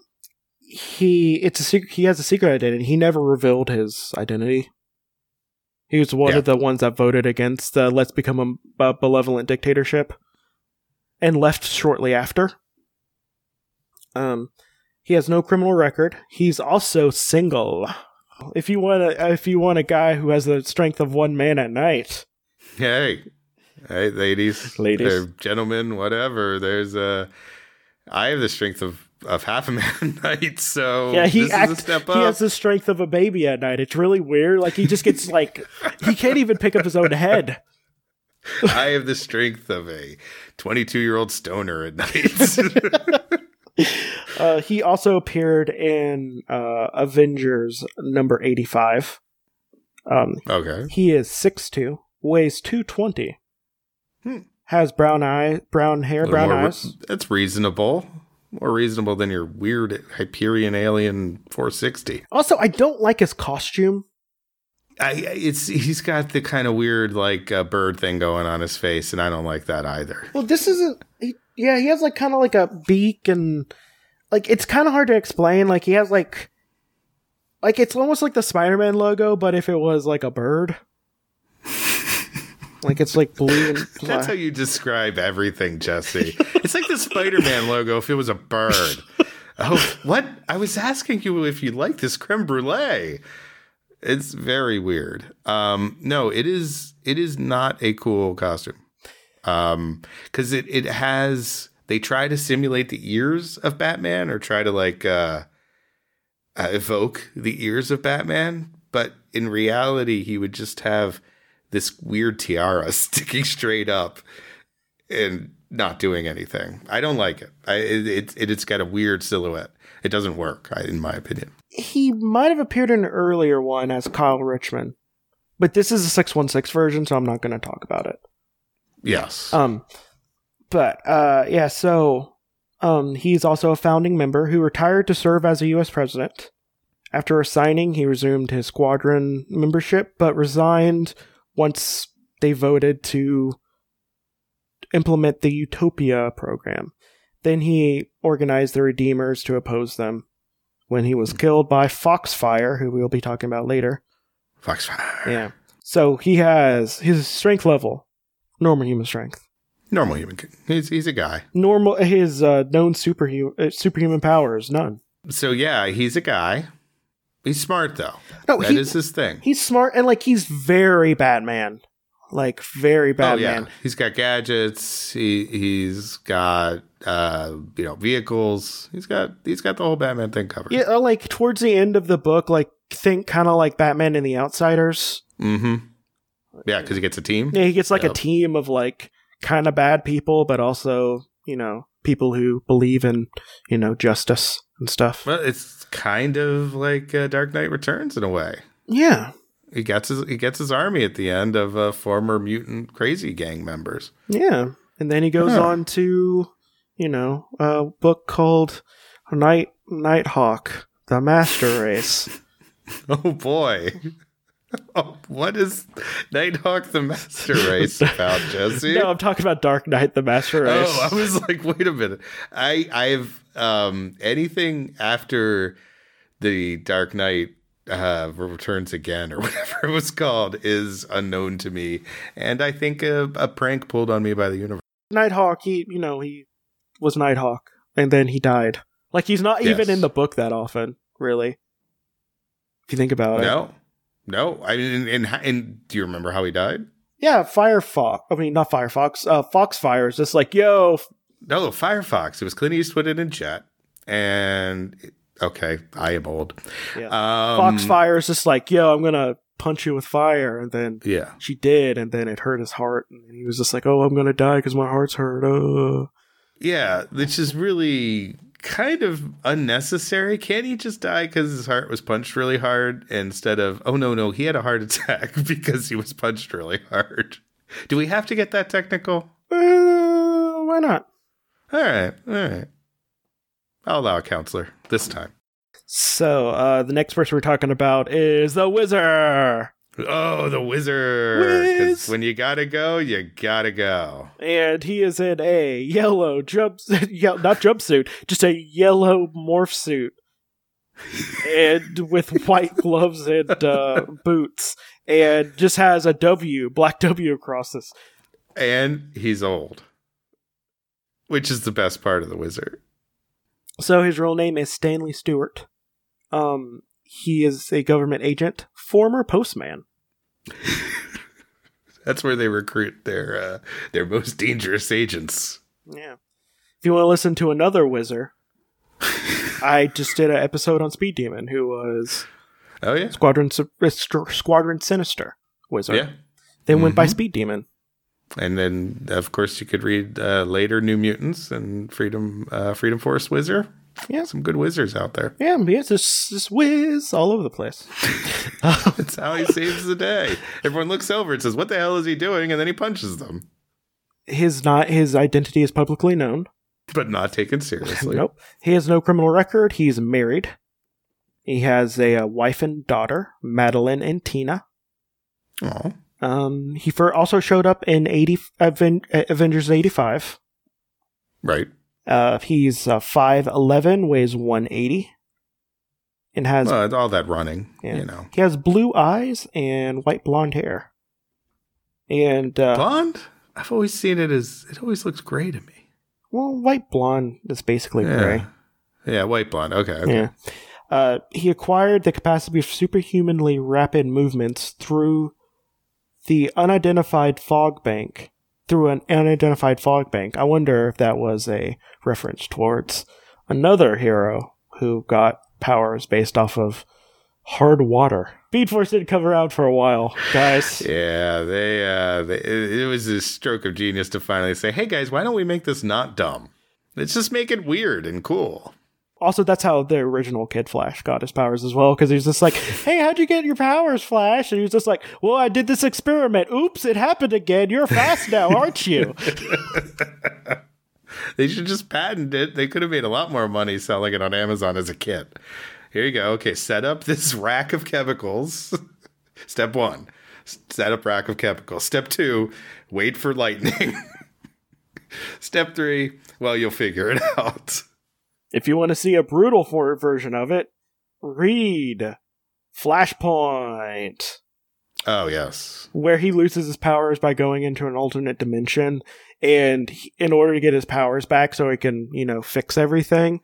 he it's a secret. He has a secret identity. He never revealed his identity. He was one Yeah. of the ones that voted against the "Let's become a, a benevolent dictatorship," and left shortly after. Um, he has no criminal record. He's also single. If you want a, if you want a guy who has the strength of one man at night, Hey, hey, ladies, Ladies. gentlemen, whatever. There's a. I have the strength of of half a man a night, so Yeah, he this act, is a step he has the strength of a baby at night. It's really weird. Like he just gets like he can't even pick up his own head. I have the strength of a 22 year old stoner at night. Uh, he also appeared in uh, Avengers number eighty five. Um, okay. he is six two, weighs two twenty, Hmm. has brown eye, brown hair, brown re- eyes. That's reasonable. More reasonable than your weird Hyperion alien 460. Also, I don't like his costume. I, it's he's got the kind of weird like uh, bird thing going on his face, and I don't like that either. Well, this isn't. He, yeah, he has like kind of like a beak and like it's kind of hard to explain. Like he has like like it's almost like the Spider-Man logo, but if it was like a bird. Like it's like blue and That's how you describe everything, Jesse. it's like the Spider-Man logo if it was a bird. Oh, what? I was asking you if you like this creme brulee. It's very weird. Um, no, it is. It is not a cool costume. Um, because it it has. They try to simulate the ears of Batman, or try to like uh, uh, evoke the ears of Batman, but in reality, he would just have this weird tiara sticking straight up and not doing anything. I don't like it. I it, it, it's got a weird silhouette. It doesn't work, in my opinion. he might have appeared in an earlier one as Kyle Richmond, but this is a six one six version, so I'm not going to talk about it. Yes. Um, but uh, yeah, so um, he's also a founding member who retired to serve as a U.S. president. After resigning, he resumed his squadron membership, but resigned once they voted to implement the Utopia program. Then he organized the Redeemers to oppose them. When he was killed by Foxfire, who we'll be talking about later. Foxfire. Yeah. So he has his strength level, normal human strength. Normal human. He's he's a guy. normal his uh, known superhuman uh, superhuman powers none. So yeah, he's a guy. He's smart though. No, That he- is his thing. He's smart and like he's very Batman, like very Batman. oh yeah, he's got gadgets. He he's got uh you know vehicles. He's got he's got the whole Batman thing covered. yeah. like towards the end of the book, like think kind of like Batman and the Outsiders. Mm-hmm. Yeah, because he gets a team. Yeah, he gets like Yep. a team of like kind of bad people, but also you know people who believe in you know justice and stuff. Well, it's kind of like uh, Dark Knight Returns in a way. Yeah, He gets his he gets his army at the end of uh, former mutant crazy gang members. yeah. And then he goes Huh. on to you know a book called Night Nighthawk, the Master Race. Oh boy. Oh, what is Nighthawk the Master Race about, Jesse? No, I'm talking about Dark Knight, the Master Race. Oh, I was like, wait a minute. I I've um anything after the Dark Knight uh returns again or whatever it was called is unknown to me. And I think a, a prank pulled on me by the universe. Nighthawk, he, you know, he was Nighthawk, and then he died. Like he's not even in the book that often, really. If you think about it. No. No. I mean and, and, and do you remember how he died? Yeah, Firefox. I mean, not Firefox. Uh, Foxfire is just like, yo, No, Firefox. It was Clint Eastwood in a jet. And okay, I am old. Yeah. Um, Foxfire is just like, yo, I'm gonna punch you with fire, and then Yeah. she did, and then it hurt his heart, and he was just like, oh, I'm gonna die because my heart's hurt. Uh. Yeah, which is really kind of unnecessary. Can't he just die because his heart was punched really hard instead of, oh, no, no, he had a heart attack because he was punched really hard? Do we have to get that technical? Uh, why not? All right, all right. I'll allow a counselor this time. So, uh, the next person we're talking about is the Whizzer. Oh, the Whizzer. when you gotta go, you gotta go. and he is in a yellow jump, ye- not jumpsuit, just a yellow morph suit, and with white gloves and uh, boots, and just has a W, black W across this. And he's old, which is the best part of the Whizzer. So his real name is Stanley Stewart. Um, he is a government agent, former postman. That's where they recruit their uh, their most dangerous agents. Yeah. If you want to listen to another Whizzer, I just did an episode on Speed Demon, who was Oh yeah, Squadron Squadron Sinister Whizzer. yeah. Then went by Mhm. Speed Demon. And then, of course, you could read uh, later New Mutants and Freedom uh, Freedom Force Whizzer. Yeah. some good Whizzers out there. Yeah, yeah, just, just whiz all over the place. That's how he saves the day. Everyone looks over and says, "What the hell is he doing?" And then he punches them, his not his identity is publicly known. but not taken seriously. Nope. He has no criminal record. He's married. He has a, uh wife and daughter, Madeline and Tina. Aw. Um, he also showed up in eighty Aven- Avengers eighty five. Right. Uh, he's uh, 5'11, weighs 180, and has Well, all that running, Yeah. you know. he has blue eyes and white blonde hair. And uh, Blonde? I've always seen it as it always looks gray to me. well, white blonde is basically Yeah. gray. Yeah, white blonde. Okay, okay. Yeah. Uh, he acquired the capacity of superhumanly rapid movements through the unidentified fog bank. Through an unidentified fog bank. I wonder if that was a reference towards another hero who got powers based off of hard water. Speed Force didn't come around for a while, guys. Yeah, they uh they, it was a stroke of genius to finally say, "Hey guys, why don't we make this not dumb? Let's just make it weird and cool." Also, that's how the original Kid Flash got his powers as well, because he was just like, "Hey, how'd you get your powers, Flash?" And he was just like, "Well, I did this experiment. Oops, it happened again. You're fast now, aren't you?" They should just patent it. They could have made a lot more money selling it on Amazon as a kit. Here you go. Okay, set up this rack of chemicals. Step one, set up rack of chemicals. Step two, wait for lightning. Step three, well, you'll figure it out. If you want to see a brutal for version of it, read Flashpoint, Oh yes, where he loses his powers by going into an alternate dimension, and he- in order to get his powers back, so he can, you know, fix everything.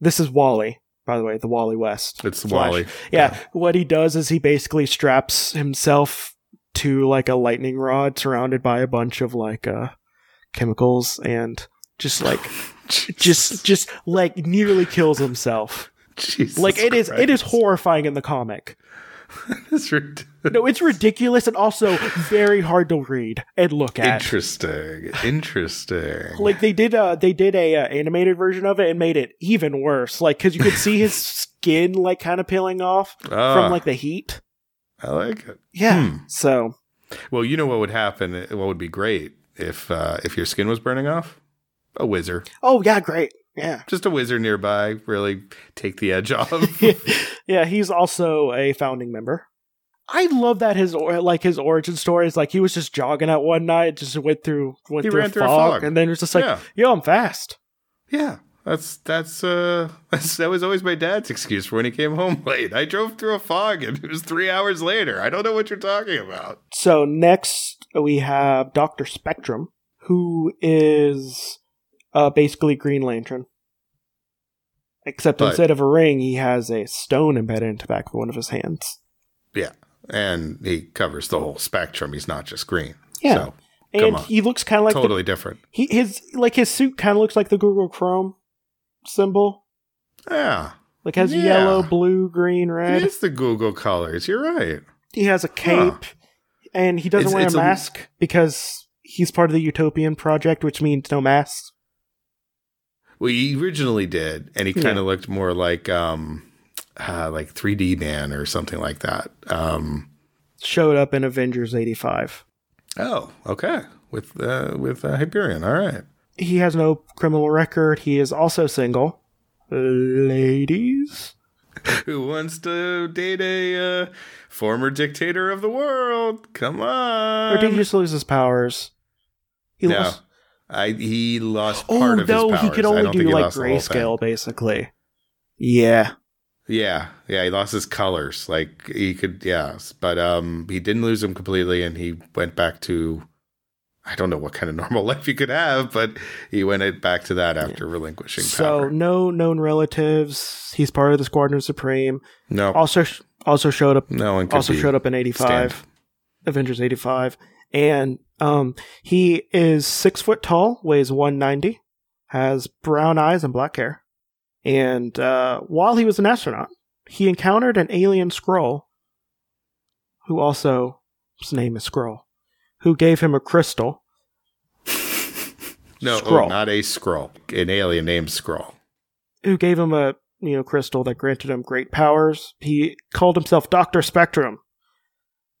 This is Wally, by the way, the Wally West. it's Flash. Wally. Yeah, what he does is he basically straps himself to like a lightning rod surrounded by a bunch of like uh chemicals and just like just just like nearly kills himself. Jesus Like it is it is horrifying in the comic. It's rid- No, it's ridiculous and also very hard to read and look at. interesting. Interesting. Like they did uh they did a uh, animated version of it and made it even worse. Like cuz you could see his skin like kind of peeling off Ah, from like the heat. I like it. Yeah. Hmm. So Well, you know what would happen? What would be great if uh, if your skin was burning off? A Whizzer, Oh yeah, great. Yeah. just a Whizzer nearby, really take the edge off. yeah, he's also a founding member. I love that his or like his origin story is like he was just jogging out one night, just went through went He through, ran a through a fog, fog. and then it was just like, yeah, "Yo, I'm fast." yeah. That's that's uh that's, that was always my dad's excuse for when he came home late. I drove through a fog and it was three hours later. I don't know what you're talking about. So next we have Doctor Spectrum, who is uh, basically Green Lantern, except But- instead of a ring, he has a stone embedded into the back of one of his hands. Yeah, and he covers the whole spectrum. He's not just green. Yeah. so And on. he looks kind of like the totally different. He his like his suit kind of looks like the Google Chrome symbol. Yeah, Like has Yeah. yellow, blue, green, red. it's the Google colors. You're right. He has a cape, and he doesn't It's- wear it's a a- mask because he's part of the Utopian project, which means no masks. Well, he originally did, and he kind of looked more like um, uh, like 3D man or something like that. Um, Showed up in Avengers eighty five. oh, okay, with uh, with uh, Hyperion. All right. He has no criminal record. He is also single. Ladies, Who wants to date a uh, former dictator of the world? Come on. or did he just lose his powers? He no, lost. I he lost Oh part of no, his powers. he could only don't do think he like lost the whole thing. grayscale, basically. Yeah. Yeah, yeah, he lost his colors. Like he could, yeah, but um, he didn't lose them completely, and he went back to. I don't know what kind of normal life he could have, but he went it back to that after relinquishing power. So power. no known relatives. He's part of the Squadron Supreme. No, Also, also showed up. no one could Also be showed up in eighty five. Avengers eighty five, and um, he is six foot tall, weighs one ninety, has brown eyes and black hair, and uh, while he was an astronaut, he encountered an alien Skrull, who also his name is Skrull, who gave him a crystal. No, oh, not a scroll. An alien named Skrull. who gave him a you know crystal that granted him great powers. He called himself Doctor Spectrum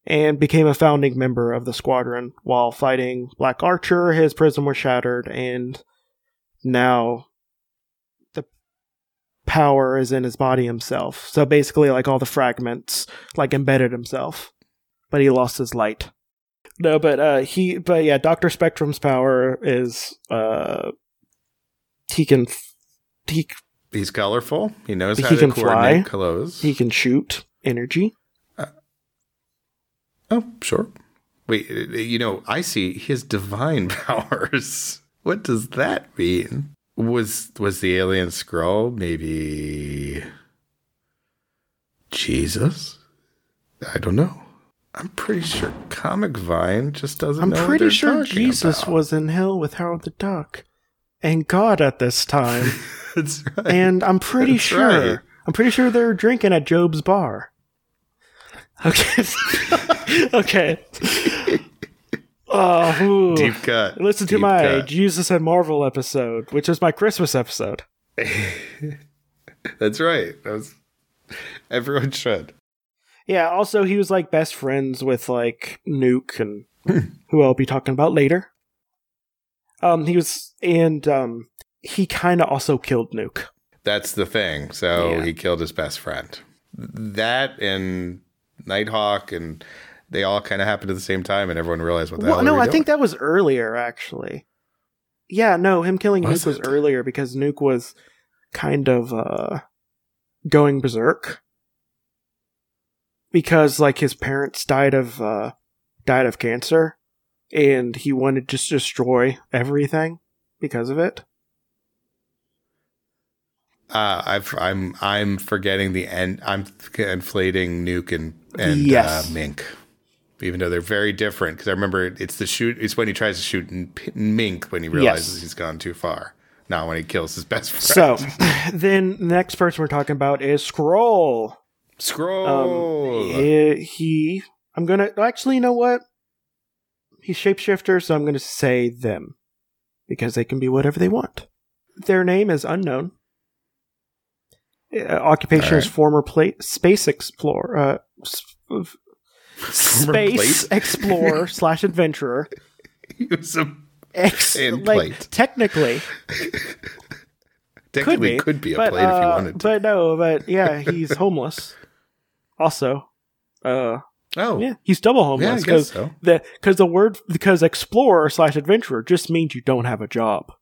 and became a founding member of the squadron while fighting Black Archer. His prism was shattered, and now the power is in his body himself. So basically, like all the fragments, like embedded himself, but he lost his light. No, but uh, he, but yeah, Doctor Spectrum's power is uh, he can he He's colorful. He knows He how to can coordinate fly. clothes. he can shoot energy. Oh, sure. Wait, uh, you know, I see his divine powers. What does that mean? Was was the alien Skrull maybe Jesus? I don't know. I'm pretty sure Comic Vine just doesn't. I'm pretty sure Jesus about. was in hell with Howard the Duck and God at this time. That's right. and I'm pretty That's sure right. I'm pretty sure they're drinking at Job's bar. Okay. okay. Oh, ooh. Deep cut. listen to Deep my cut. Jesus and Marvel episode, which is my Christmas episode. That's right. That was everyone should. Yeah, also he was like best friends with like Nuke and who I'll be talking about later. Um he was and um he kind of also killed Nuke. That's the thing. So Yeah. he killed his best friend. That and Nighthawk and they all kind of happened at the same time, and everyone realized what the Well, hell. no, they I were think that was earlier actually. Yeah, no, him killing Was Nuke was earlier because Nuke was kind of uh going berserk. Because like his parents died of uh died of cancer and he wanted to just destroy everything because of it. Uh, I've, I'm I'm forgetting the end. I'm inflating Nuke and and Yes. uh, Mink, even though they're very different. Because I remember it's the shoot. It's when he tries to shoot Mink when he realizes Yes. he's gone too far. Not when he kills his best friend. So, then the next person we're talking about is Skrull. Skrull. He, he- I'm gonna actually, you know what? He's shapeshifter, so I'm gonna say them because they can be whatever they want. Their name is unknown. Uh, occupation is former pla- space explorer. Uh, space explorer slash adventurer. he was a Ex- like plate. technically technically could could be, be, a but, plate if you uh, wanted to. But no, but yeah, he's homeless. Also, uh, oh, yeah, he's double homeless because so. the because the word because explorer slash adventurer just means you don't have a job.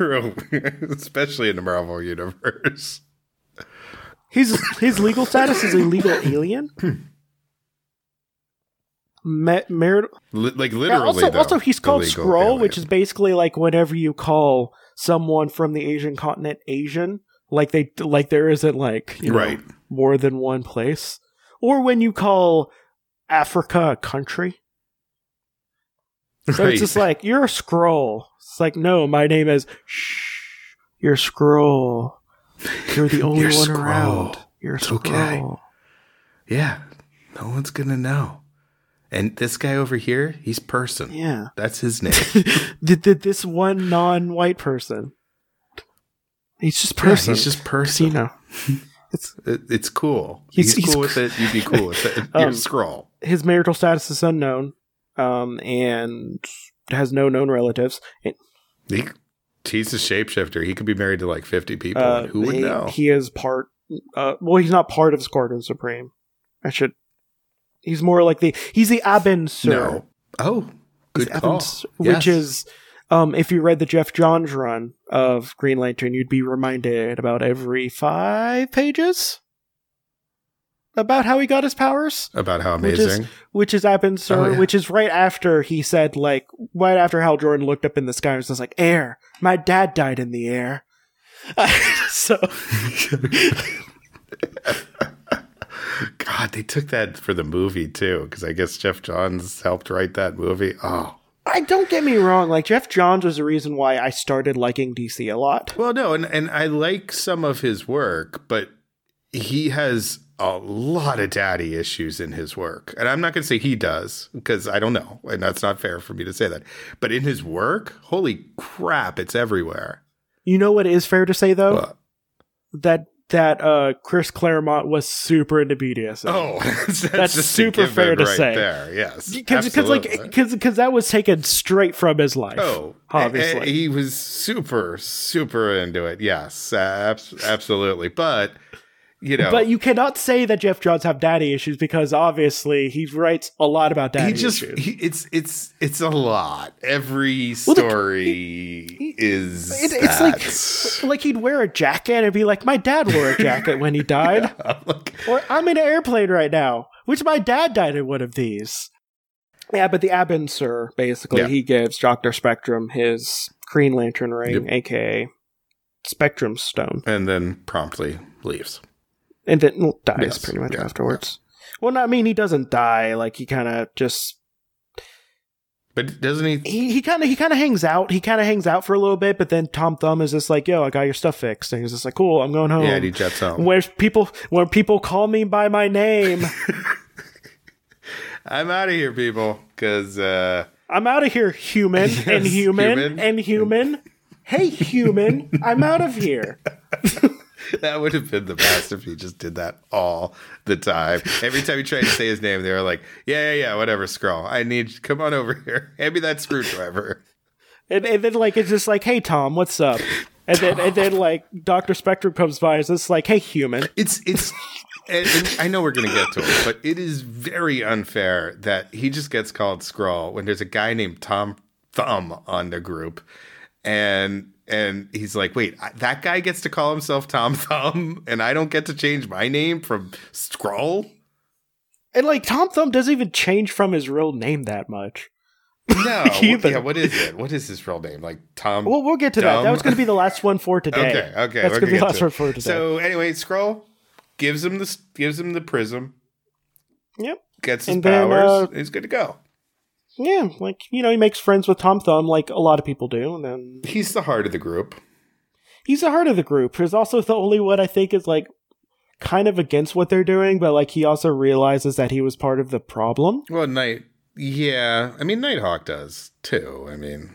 True, especially in the Marvel universe. His his legal status is a legal alien. Ma- Li- like Yeah, literally, also, though, also he's called Skrull, alien. which is basically like whenever you call someone from the Asian continent Asian, like they like there isn't like you know, Right. more than one place, or when you call Africa a country. So Right. it's just like you're a Skrull. It's like no, my name is shh. You're a Skrull. You're the only You're one Skrull. around. You're a It's Skrull. okay. yeah, no one's gonna know. And this guy over here, he's person. Yeah. That's his name. this one non-white person? He's just Yeah, person. he's just person. you know. It's It- it's cool. He's- He's, he's cool with it. You'd be cool with it. You're Um, Skrull. his marital status is unknown, um, and has no known relatives. And, He, he's a shapeshifter. He could be married to like 50 people. uh, and who would he, know? He is part. Uh, well, he's not part of Squadron Supreme. I should. He's more like the. He's the Abin Sur. no. Oh, good He's Abin call. Which is. Um, if you read the Geoff Johns run of Green Lantern, you'd be reminded about every five pages about how he got his powers. about how which is- amazing. which is Abin Sur, Oh, yeah. which is right after he said, like, right after Hal Jordan looked up in the sky and was like, air. My dad died in the air. so, God, they took that for the movie too, because I guess Geoff Johns helped write that movie. Oh, I don't get me wrong, like, Geoff Johns was the reason why I started liking DC a lot. well, no, and and I like some of his work, but he has a lot of daddy issues in his work, and I'm not going to say he does because I don't know, and that's not fair for me to say that. But in his work, holy crap, it's everywhere. You know what is fair to say, though? Well, that, that, uh, Chris Claremont was super into BDSM. oh, that's, That's super fair to right say. There, yes, Because, like, because, that was taken straight from his life. Oh, obviously. he was super, super into it. Yes, abs- absolutely. But you know, But you cannot say that Geoff Johns have daddy issues because obviously he writes a lot about daddy he just issues. he, it's it's it's a lot. Every Well, the- story is It- it's like that. like he'd wear a jacket and be like, "My dad wore a jacket when he died," I'm like, or "I'm in an airplane right now," which my dad died in one of these. Yeah, but the Abin Sur basically Yeah. he gives Doctor Spectrum his Green Lantern ring, Yep. aka Spectrum Stone, and then promptly leaves. And then well, dies Yes, pretty much yeah, afterwards. Well, not I mean he doesn't die. Like he kind of just But doesn't he? he he kind of he kind of hangs out. He kind of hangs out for a little bit, but then Tom Thumb is just like, "Yo, I got your stuff fixed," and he's just like, "Cool, I'm going home." Yeah, and he jets home. Where people when people call me by my name, I'm out of here, people, because uh, I'm out of here, human and Yes, human, human. and human. Hey, human, I'm out of here. that would have been the best if he just did that all the time. Every time he tried to say his name, they were like, "Yeah, yeah, yeah, whatever, Skrull. I need. Come on over here. Hand me that screwdriver." And, and then like it's just like, hey Tom, what's up? And then and then like Doctor Spectrum comes by, and it's like, hey human. It's it's. And, and I know we're gonna get to it, but it is very unfair that he just gets called Skrull when there's a guy named Tom Thumb on the group, and and he's like, wait, that guy gets to call himself Tom Thumb, and I don't get to change my name from Skrull. And like Tom Thumb doesn't even change from his real name that much. No, yeah. What is it? What is his real name? Like Tom? Well, we'll get to that. That was going to be the last one for today. okay, okay. That's going to be the last to one for today. So anyway, Skrull gives him the gives him the prism, yep. gets his And then, powers, uh, he's good to go. Yeah, like you know, he makes friends with Tom Thumb, like a lot of people do, and then He's the heart of the group. he's the heart of the group. He's also the only one I think is like kind of against what they're doing, but like he also realizes that he was part of the problem. Well, Night. Yeah, I mean Nighthawk does too. I mean,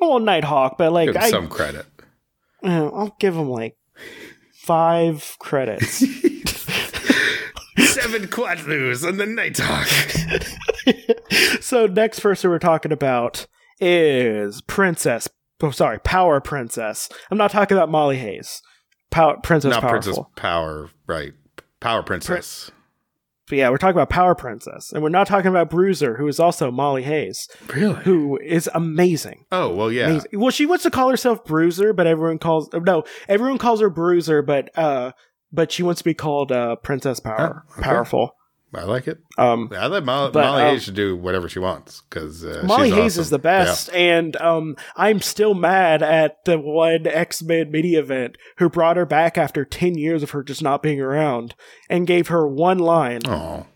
Oh, Nighthawk, but like give him I, some credit. uh, I'll give him like five credits. Seven quadlus on the Nighthawk. so next person we're talking about is Princess. Oh, sorry, Power Princess. I'm not talking about Molly Hayes. Power Princess Not Powerful. Princess Power, right? Power Princess. But yeah, we're talking about Power Princess, and we're not talking about Bruiser, who is also Molly Hayes, really? who is amazing. Oh well, yeah. Amazing. Well, she wants to call herself Bruiser, but everyone calls no, everyone calls her Bruiser, but uh, but she wants to be called uh, Princess Power, Oh, okay. powerful. I like it. Um, I let Molly, But, Molly um, Hayes do whatever she wants because uh, Molly Hayes awesome. is the best, and um, I'm still mad at the one X Men mini event who brought her back after ten years of her just not being around and gave her one line, Oh,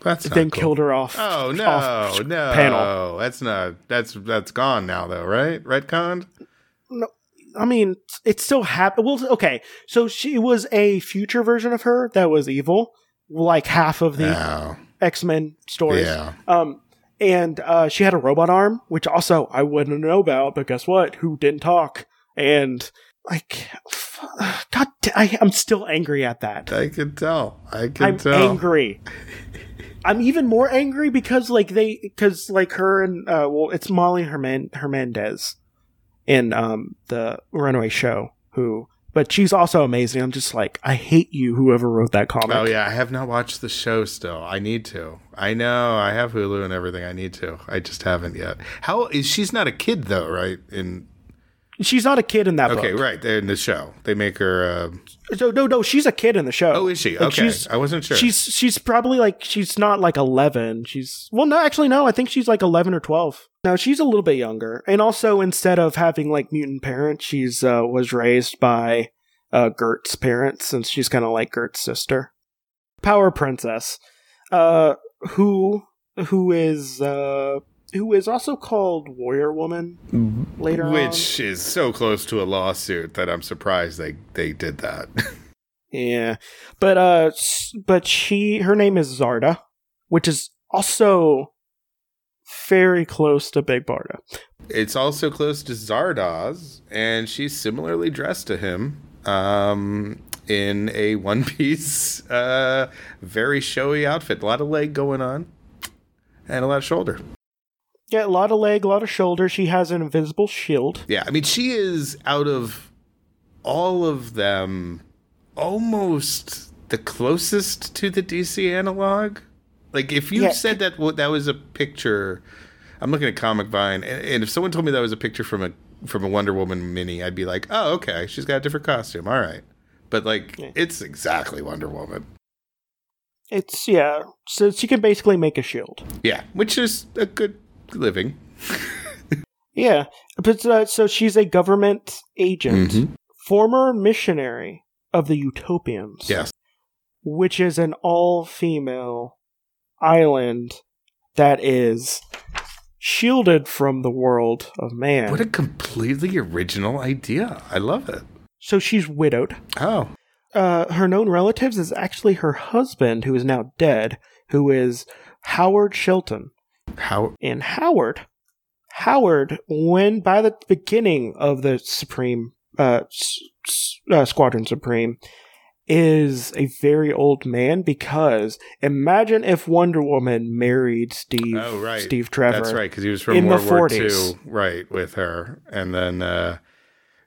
that's then cool. killed her off. Oh no, off no, panel. That's not. That's that's gone now, though, right? Retconned. No, I mean, it still happened. Well, okay, so she was a future version of her that was evil, like half of the X Men stories. yeah. Um, and uh, she had a robot arm, which also I wouldn't know about. But guess what? Who didn't talk? And like, f- God, I, I'm still angry at that. I can tell. I can I'm tell. angry. I'm even more angry because like they because like her and uh well it's Molly Herman Hernandez in um the Runaway Show who but she's also amazing. I'm just like I hate you whoever wrote that comic. Oh yeah, I have not watched the show still. I need to. I know I have Hulu and everything. I need to. I just haven't yet. How is she's not a kid though, right? In She's not a kid in that okay, book. right. They're in the show. They make her. Uh, No, no, no. She's a kid in the show. oh, is she? Like, okay, she's- I wasn't sure. She's she's probably like she's not like eleven. She's well, no, actually no. I think she's like eleven or twelve. No, she's a little bit younger. And also, instead of having like mutant parents, she's uh, was raised by uh, Gert's parents, since she's kind of like Gert's sister. Power Princess, uh, who who is uh, who is also called Warrior Woman later on. which is so close to a lawsuit that I'm surprised they they did that. Yeah, but uh, but she her name is Zarda, which is also very close to Big Barda. it's also close to Zardoz, and she's similarly dressed to him. Um, in a one piece, uh, very showy outfit. A lot of leg going on, and a lot of shoulder. Yeah, a lot of leg, a lot of shoulder. She has an invisible shield. Yeah, I mean, she is out of all of them almost the closest to the DC analog. Like if you Yeah. said that well, that was a picture, I'm looking at Comic Vine, and, and if someone told me that was a picture from a from a Wonder Woman mini, I'd be like, oh okay, she's got a different costume, all right. But like, Yeah. it's exactly Wonder Woman. It's yeah. So she can basically make a shield. Yeah, which is a good living. Yeah, but uh, so she's a government agent, Mhm. former missionary of the Utopians. Yes. which is an all-female island that is shielded from the world of man. What a completely original idea. I love it. so she's widowed. Oh, Uh, her known relatives is actually her husband, who is now dead, who is Howard Shelton. How And Howard, Howard, when by the beginning of the Supreme uh, s- uh, Squadron Supreme, is a very old man because imagine if Wonder Woman married Steve. Oh, right. Steve Trevor. That's right, because he was from in the World War 40s. II, right, with her, and then, uh,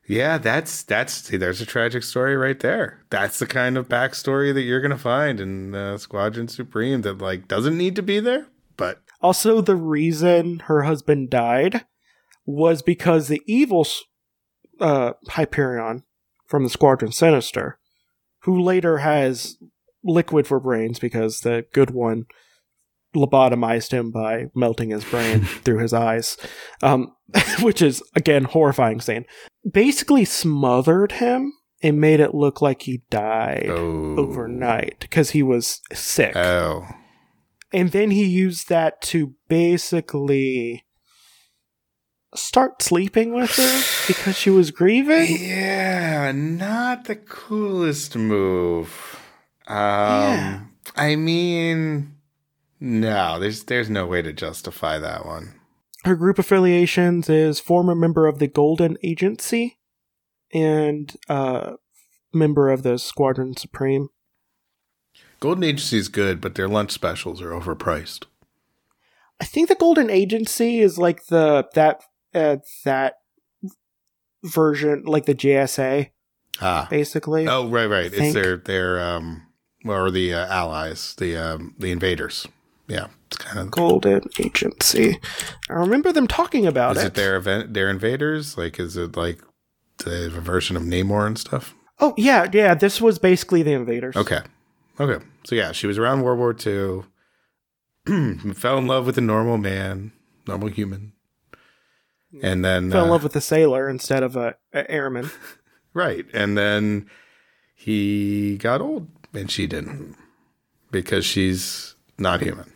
yeah, that's that's see, there's a tragic story right there. That's the kind of backstory that you're gonna find in uh, Squadron Supreme that like doesn't need to be there, but Also, the reason her husband died was because the evil uh, Hyperion from the Squadron Sinister, who later has liquid for brains because the good one lobotomized him by melting his brain through his eyes, um, which is, again, horrifying scene, basically smothered him and made it look like he died oh, overnight because he was sick. Oh, and then he used that to basically start sleeping with her because she was grieving. yeah, not the coolest move. Um, Yeah. I mean, no, there's there's no way to justify that one. Her group affiliations is former member of the Golden Agency and uh, member of the Squadron Supreme. Golden Agency is good, but their lunch specials are overpriced. I think the Golden Agency is like the that uh, that version, like the JSA, Ah, basically. Oh, right, right. It's think. their their um or the uh, allies, the um the invaders. Yeah, it's kind of Golden Agency. I remember them talking about Is it. it their event their invaders? Like is it like the version of Namor and stuff? Oh yeah, yeah. This was basically the invaders. Okay. Okay. So yeah, she was around World War II. fell in love with a normal man, normal human. And then Fell in uh, love with a sailor instead of a, a airman. Right. And then he got old and she didn't because she's not human.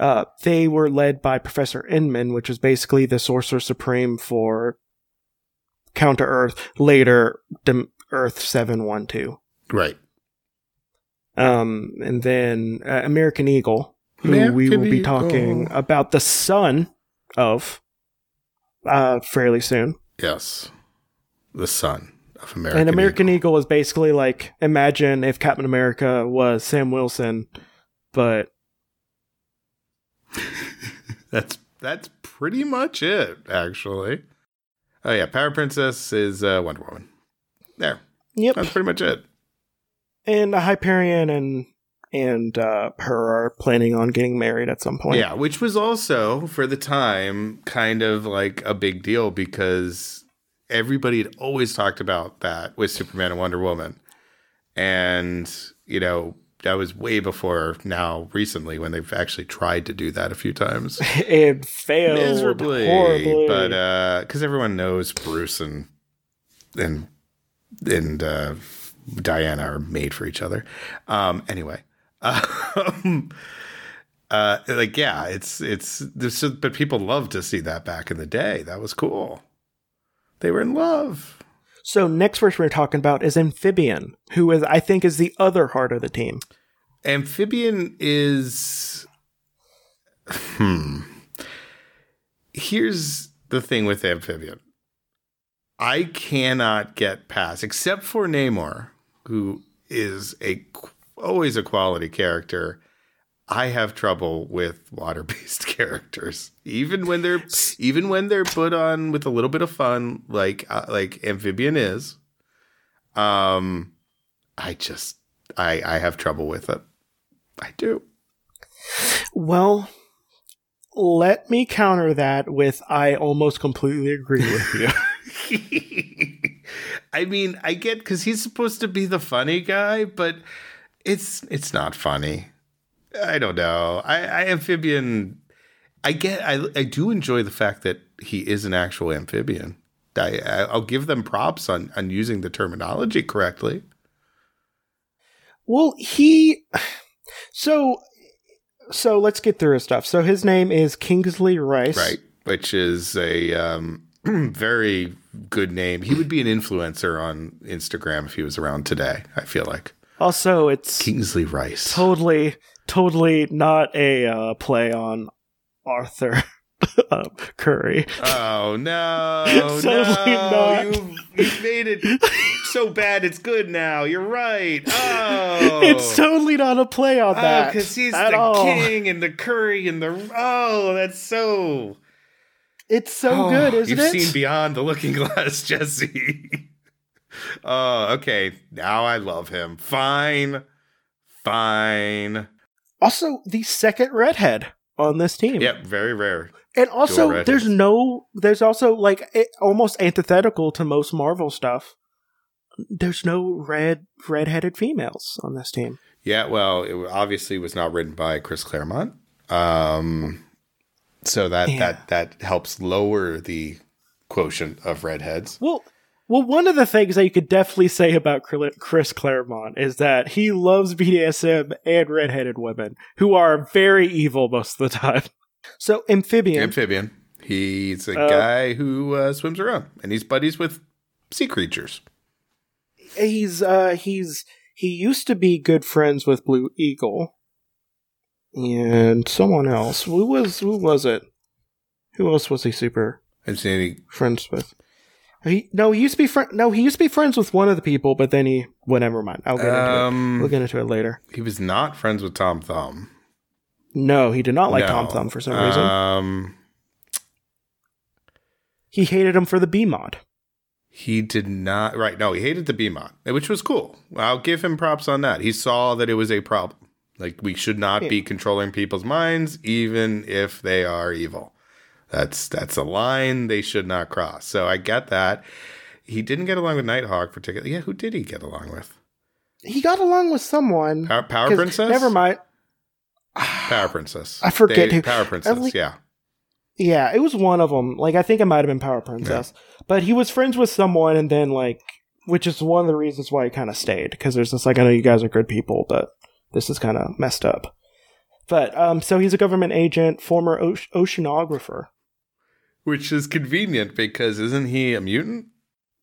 Uh, they were led by Professor Imam, which is basically the Sorcerer Supreme for Counter Earth. Later, Earth Seven One Two. Right. Um, and then uh, American Eagle, who we will be talking Eagle. about the son of uh, fairly soon. Yes. The son of American. and American Eagle. Eagle is basically like imagine if Captain America was Sam Wilson, but That's that's pretty much it, actually. Oh yeah, Power Princess is uh, Wonder Woman. There. yep. That's pretty much it. And Hyperion and and uh, her are planning on getting married at some point. Yeah, which was also for the time kind of like a big deal because everybody had always talked about that with Superman and Wonder Woman. And, you know, that was way before now recently when they've actually tried to do that a few times. it failed Miserably. horribly. But uh because everyone knows Bruce and and and uh Diana are made for each other. Um anyway. Um uh like yeah, it's it's this but people love to see that back in the day. That was cool. They were in love. so next verse we're talking about is Amphibian, who is I think is the other heart of the team. Amphibian is hmm. Here's the thing with Amphibian. I cannot get past except for Namor, who is a always a quality character. I have trouble with water-based characters, even when they're even when they're put on with a little bit of fun, like uh, like Amphibian is. Um, I just I I have trouble with it. I do. Well, let me counter that with I almost completely agree with you. I mean, I get because he's supposed to be the funny guy, but it's it's not funny. I don't know. I, I amphibian. I get. I I do enjoy the fact that he is an actual amphibian. I, I'll give them props on on using the terminology correctly. well, he. So, so let's get through his stuff. So his name is Kingsley Rice. Right, which is a um, very good name. He would be an influencer on Instagram if he was around today. I feel like Also, it's Kingsley Rice. totally, totally not a uh, play on Arthur uh, Curry. Oh no! Totally no, not. you you made it so bad. It's good now. You're right. Oh, It's totally not a play on oh, that. because he's the all. king and the curry and the oh, that's so It's so Oh, good, isn't You've it? seen beyond the looking glass, Jesse. oh, okay. Now I love him. Fine, fine. also, the second redhead on this team. Yep, very rare. And also, there's no, there's also like it, almost antithetical to most Marvel stuff. There's no red, red-headed females on this team. Yeah, well, it obviously was not written by Chris Claremont. Um, so that Yeah. that that helps lower the quotient of redheads. Well, well, one of the things that you could definitely say about Chris Claremont is that he loves BDSM and redheaded women who are very evil most of the time. So, amphibian. Amphibian. He's a Uh, guy who uh, swims around, and he's buddies with sea creatures. he's uh he's he used to be good friends with Blue Eagle and someone else. Who was who was it? Who else was he super I've seen any friends with? He no, he used to be friend. No, he used to be friends with one of the people, but then he. Well, never mind. I'll get into it. Um, We'll get into it later. he was not friends with Tom Thumb. No, he did not like No. Tom Thumb for some reason. Um, He hated him for the B mod. he did not. Right? No, he hated the B mod, which was cool. I'll give him props on that. He saw that it was a problem. Like we should not be controlling people's minds, even if they are evil. That's that's a line they should not cross. So I get that. He didn't get along with Nighthawk particularly. Yeah, who did he get along with? He got along with someone. Power, Power Princess. Never mind. Power Princess. I forget They- who- Power Princess. like- yeah. Yeah, it was one of them. Like I think it might have been Power Princess, but he was friends with someone, and then like, which is one of the reasons why he kind of stayed because there's this like I know you guys are good people, but this is kind of messed up. But um, so he's a government agent, former oce- oceanographer. Which is convenient because isn't he a mutant?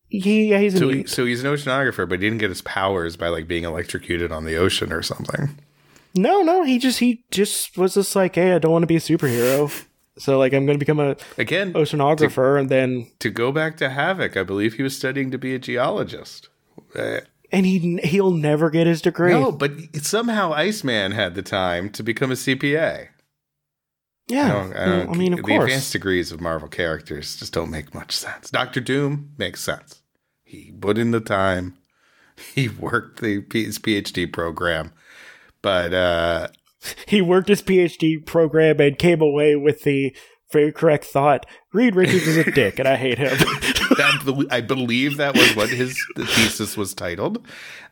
He yeah, he's a So, he, so he's an oceanographer, but he didn't get his powers by like being electrocuted on the ocean or something. no, no, he just he just was just like, hey, I don't want to be a superhero, so like I'm going to become a Again, oceanographer, and then to go back to Havoc, I believe he was studying to be a geologist. Uh, and he he'll never get his degree. no, but somehow Iceman had the time to become a CPA. yeah, I, don't, I, don't, I mean, of the course. advanced degrees of Marvel characters just don't make much sense. Doctor Doom makes sense. He put in the time. He worked the his PhD program, but uh, he worked his PhD program and came away with the very correct thought: Reed Richards is a dick, and I hate him. that, I believe that was what his thesis was titled.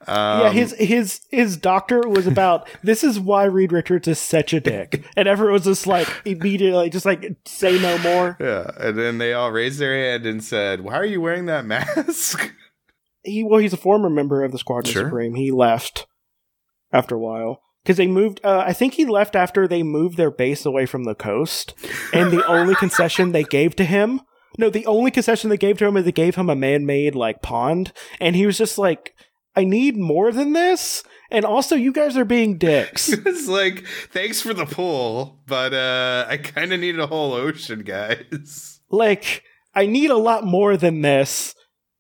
Um, yeah, his his his doctor was about this is why Reed Richards is such a dick, and everyone was just like immediately just like say no more. Yeah, and then they all raised their hand and said, "Why are you wearing that mask?" He well, he's a former member of the Squadron Sure. Supreme. He left after a while because they moved. Uh, I think he left after they moved their base away from the coast, and the only concession they gave to him. No, the only concession they gave to him is they gave him a man-made like pond, and he was just like, "I need more than this." And also, you guys are being dicks. it's like, "Thanks for the pool, but uh, I kind of need a whole ocean, guys." like, I need a lot more than this.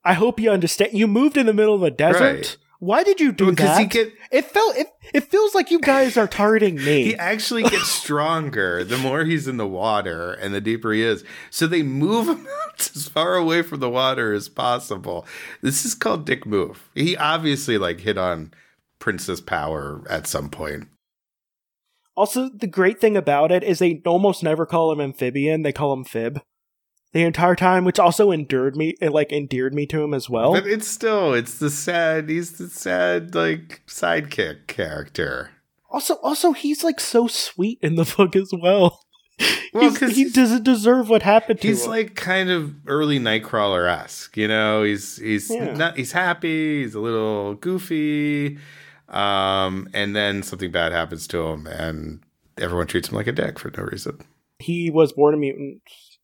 I hope you understand. You moved in the middle of a desert. Right. Why did you do Because that? he get it felt it, it feels like you guys are targeting me. he actually gets stronger the more he's in the water and the deeper he is. So they move him out as far away from the water as possible. This is called dick move. He obviously like hit on princess power at some point. Also, the great thing about it is they almost never call him amphibian; they call him Fib the entire time, which also endeared me, it like endeared me to him as well. But it's still it's the sad he's the sad like sidekick character. Also, also he's like so sweet in the book as well. Well, 'cause he doesn't deserve what happened to He's him. He's like kind of early Nightcrawler esque, you know. He's he's Yeah. not he's happy. He's a little goofy, um, and then something bad happens to him, and everyone treats him like a dick for no reason. he was born a mutant.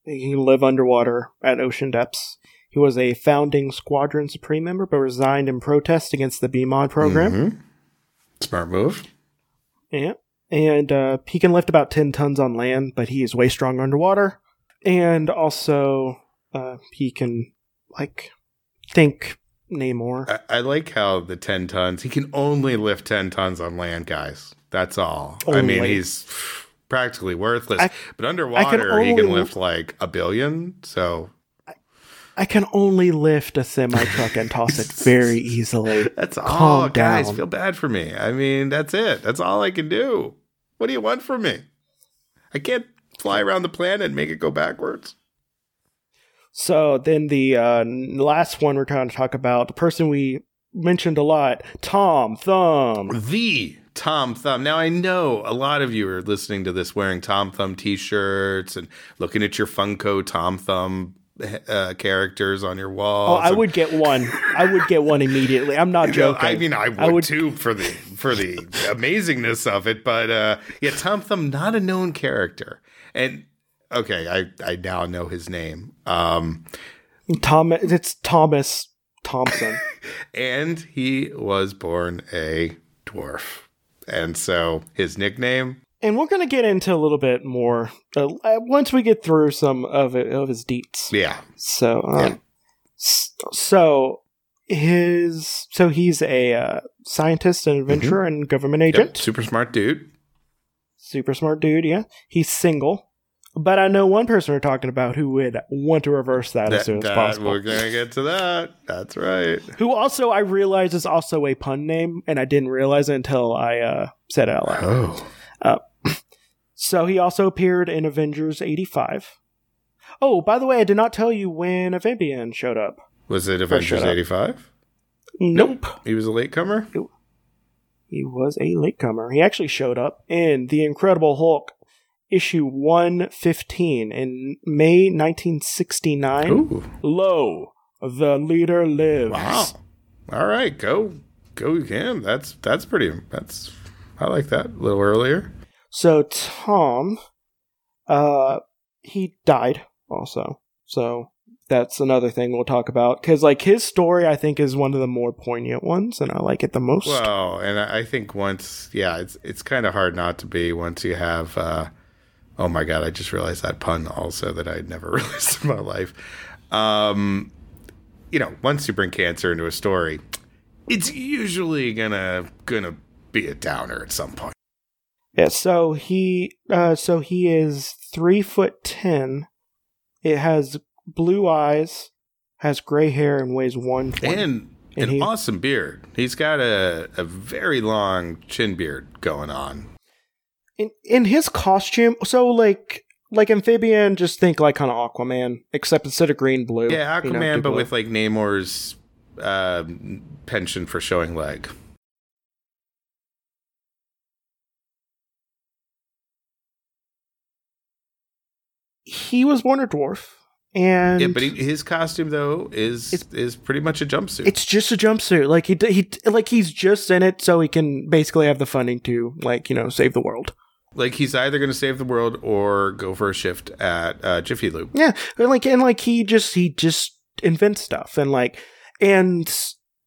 He can live underwater at ocean depths. He was a founding Squadron Supreme member, but resigned in protest against the BMOD program. Mhm. Smart move. Yeah. And uh, he can lift about 10 tons on land, but he is way stronger underwater. And also, uh, he can, like, think Namor. I, I like how the ten tons. He can only lift ten tons on land, guys. That's all. I mean, Only. he's practically worthless. I- but underwater, he only- can lift like a billion. So I can only lift a semi truck and toss it very easily. That's all, Calm guys. down. Feel bad for me. I mean, that's it. That's all I can do. What do you want from me? I can't fly around the planet and make it go backwards. So then the uh, last one we're trying to talk about, the person we mentioned a lot, Tom Thumb. The Tom Thumb. Now I know a lot of you are listening to this wearing Tom Thumb T-shirts and looking at your Funko Tom Thumb uh, characters on your wall. Oh. I would get one. I would get one immediately. I'm not joking. I mean, I would, I would- too for the for the amazingness of it, but uh, yeah, Tom Thumb, not a known character, and okay, I I now know his name. Um, Tom. It's Thomas Thompson. and he was born a dwarf, and so his nickname. and we're gonna get into a little bit more uh, once we get through some of it, of his deets. Yeah, So, um, Yeah. so his so he's a uh, scientist and adventurer and government Yep, agent. super smart dude. Super smart dude. Yeah, he's single. But I know one person we're talking about who would want to reverse that, as soon as that- possible. we're gonna get to that. That's right. Who also I realize is also a pun name, and I didn't realize it until I uh, said it out loud. Oh, So he also appeared in Avengers 85. Oh, by the way, I did not tell you when Amphibian showed up. was it Avengers up. eighty five? Nope. He was a latecomer. He was a latecomer. He actually showed up in The Incredible Hulk issue 115 in May 1969. Ooh, Lo, the leader lives. wow. All right, go go him. That's that's pretty. That's I like that. A little earlier. So Tom, uh, he died also. So that's another thing we'll talk about because like his story, I think, is one of the more poignant ones, and I like it the most. Well, and I I think once, yeah, it's it's kind of hard not to be once you have. uh Oh my god! I just realized that pun also that I'd never realized in my life. Um, you know, once you bring cancer into a story, it's usually gonna gonna be a downer at some point. Yeah, so he uh so he is three foot ten. It has blue eyes, has gray hair, and weighs one. And And an he- awesome beard. He's got a, a very long chin beard going on. In in his costume, so like like amphibian, just think like kind of Aquaman, except instead of green, blue. Yeah, you Aquaman, know, but blue. with like Namor's um penchant for showing leg. he was born a dwarf, and yeah, but he, his costume though is is pretty much a jumpsuit. it's just a jumpsuit. Like he he like he's just in it so he can basically have the funding to like you know save the world. Like he's either going to save the world or go for a shift at uh, Jiffy Lube. Yeah, and like and like he just he just invents stuff and like and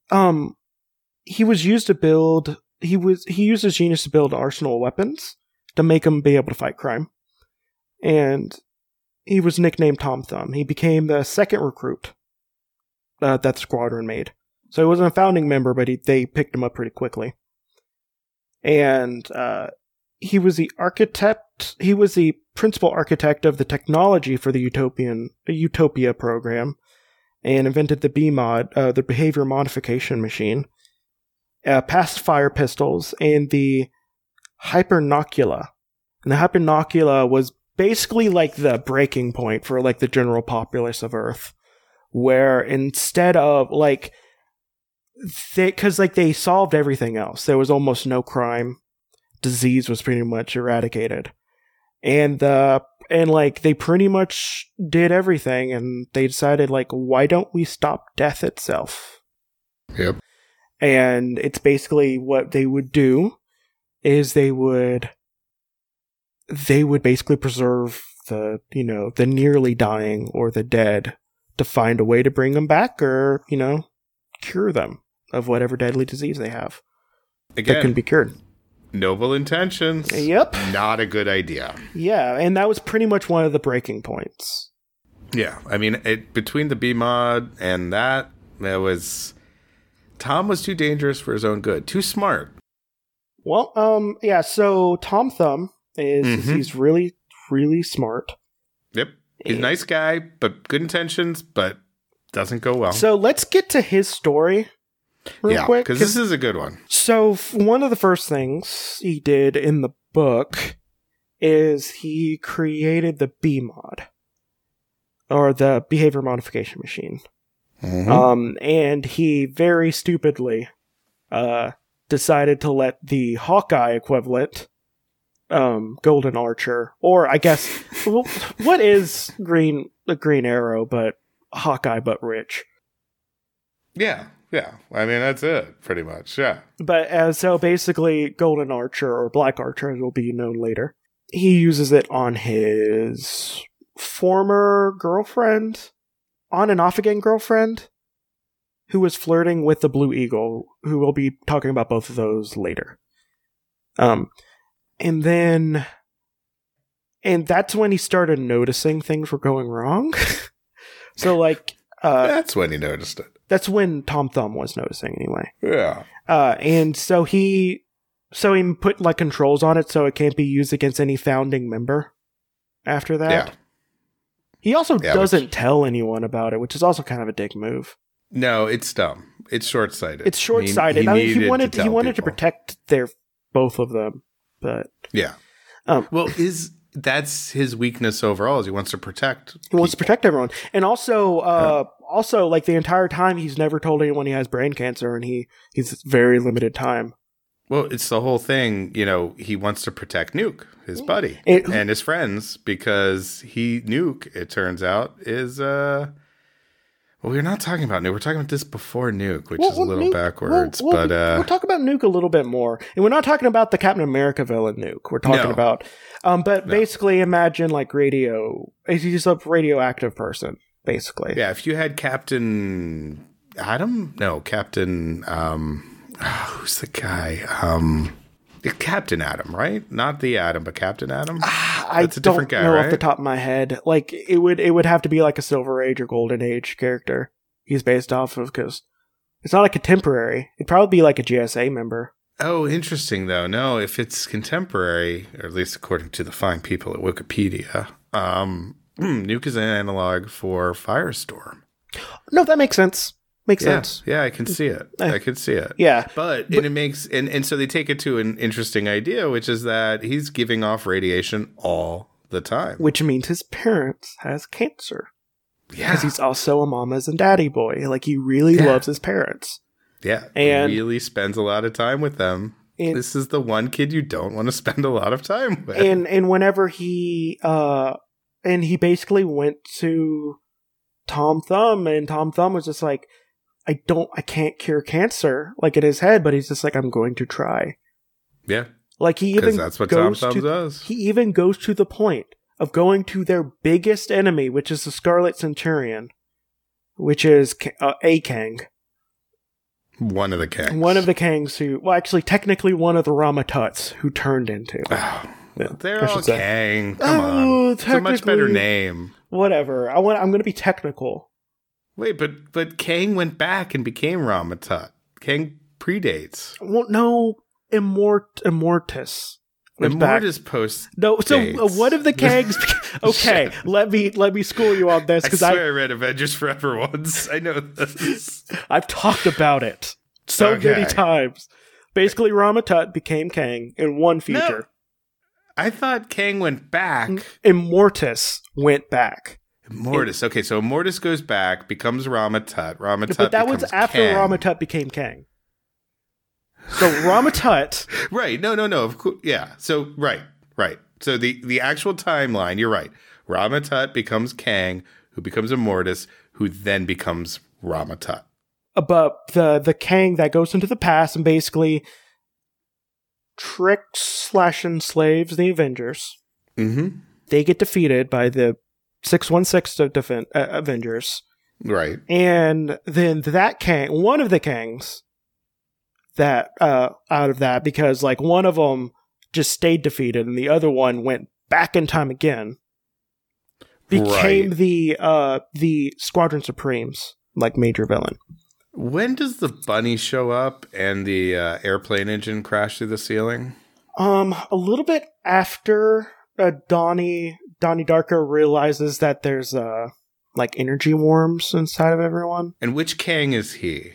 um he was used to build he was he used his genius to build arsenal weapons to make him be able to fight crime. And he was nicknamed Tom Thumb. He became the second recruit uh, that the squadron made. So he wasn't a founding member, but he, they picked him up pretty quickly. And uh, he was the architect. He was the principal architect of the technology for the Utopian Utopia program, and invented the BMod, uh, the behavior modification machine. uh, pacifier pistols, and the hypernocula. And the hypernocula was basically like the breaking point for like the general populace of Earth, where instead of like because like they solved everything else, there was almost no crime, disease was pretty much eradicated, and uh and like they pretty much did everything, and they decided like why don't we stop death itself? Yep. and it's basically what they would do is they would they would basically preserve the you know the nearly dying or the dead to find a way to bring them back or you know cure them of whatever deadly disease they have that can be cured noble intentions. yep Not a good idea. yeah and that was pretty much one of the breaking points Yeah, I mean, it, between the B mod and that, it was Tom was too dangerous for his own good, too smart. well um yeah so tom thumb is Mhm. he's really really smart Yep, he's a nice guy, but good intentions, but doesn't go well. so let's get to his story real yeah, quick because this is a good one. So, f- one of the first things he did in the book is he created the B mod, or the behavior modification machine. Mhm. Um, and he very stupidly uh, decided to let the Hawkeye equivalent, um, Golden Archer, or I guess, what is Green the Green Arrow, but Hawkeye, but rich. yeah, yeah. I mean, that's it, pretty much. Yeah. But uh, so basically, Golden Archer or Black Archer, as will be known later, he uses it on his former girlfriend, on and off again girlfriend, who was flirting with the Blue Eagle. Who we'll be talking about both of those later. Um, and then, and that's when he started noticing things were going wrong. so like, uh, that's when he noticed it. that's when Tom Thumb was noticing anyway. Yeah. Uh, and so he, so he put like controls on it so it can't be used against any founding member. After that, Yeah. he also Yeah, doesn't which- tell anyone about it, which is also kind of a dick move. No, it's dumb. It's short sighted. It's short sighted. I mean, he wanted to he tell wanted to protect their both of them, but Yeah. Um, well, is that's his weakness overall? Is he wants to protect? he wants to protect everyone. And also, uh, also like the entire time he's never told anyone he has brain cancer, and he he's very limited time. Well, it's the whole thing. You know, he wants to protect Nuke, his buddy, It- and his friends, because he Nuke. It turns out is uh. Well, we're not talking about Nuke. We're talking about this before Nuke, which Well, is a little Nuke- backwards. well, well, but uh, we'll talk about Nuke a little bit more, and we're not talking about the Captain America villain Nuke. We're talking No. about, um, but No. basically imagine like radio. He's a radioactive person, basically. yeah, if you had Captain Atom, no, Captain. Um, who's the guy? Um, Captain Atom, right? Not the Atom, but Captain Atom. I That's a don't different guy, know off the top of my head. Like it would, it would have to be like a Silver Age or Golden Age character. He's based off of because it's not a contemporary. It'd probably be like a JSA member. Oh, interesting though. No, if it's contemporary, or at least according to the fine people at Wikipedia, um, Nuke is an analog for Firestorm. No, that makes sense. Makes Yeah, sense. yeah, I can see it. Eh. I can see it. Yeah. But, and it makes and, and so they take it to an interesting idea, which is that he's giving off radiation all the time. Which means his parents has cancer. Yeah, because he's also a mama's and daddy boy. Like he really Yeah. loves his parents. Yeah, and- really spends a lot of time with them. And this is the one kid you don't want to spend a lot of time with. and, and whenever he uh and he basically went to Tom Thumb and Tom Thumb was just like I don't I can't cure cancer like in his head, but he's just like I'm going to try. yeah, Like he because even that's what Tom Thumb to does. he even goes to the point of going to their biggest enemy, which is the Scarlet Centurion, which is uh, a Kang. One of the cats. One of the Kangs who, well, actually, technically one of the Ramatuts who turned into. Oh, they're all say. Kang. Come Oh, on, it's a much better name. Whatever. I want. I'm going to be technical. Wait, but but Kang went back and became Ramatut. Kang predates. Well, no, Immort Immortus. Went back. Immortus post. No, so uh, dates. what if the Kangs? okay, let me let me school you on this because swear I I read Avengers Forever once. I know this. I've talked about it. so many times. Basically, Ramatut became Kang in one feature. I thought Kang went back. Immortus went back. Mortis. Okay, so Mortis goes back, becomes Ramatut. Ramatut but that was after Kang. Ramatut became Kang. So Ramatut, Right. No, no, no. Of course. Yeah. So right, right. So the the actual timeline. You're right. Ramatut becomes Kang, who becomes a Mortis, who then becomes Ramatut. but the the Kang that goes into the past and basically tricks slash enslaves the Avengers. Mm-hmm. They get defeated by the six one six uh, Avengers, Right. and then that Kang, one of the Kangs, that uh out of that because like one of them just stayed defeated and the other one went back in time again. Became Right. the uh the Squadron Supremes like major villain. When does the bunny show up and the uh, airplane engine crash through the ceiling? Um, a little bit after uh, Donnie Donnie Darko realizes that there's uh like energy worms inside of everyone. And which Kang is he?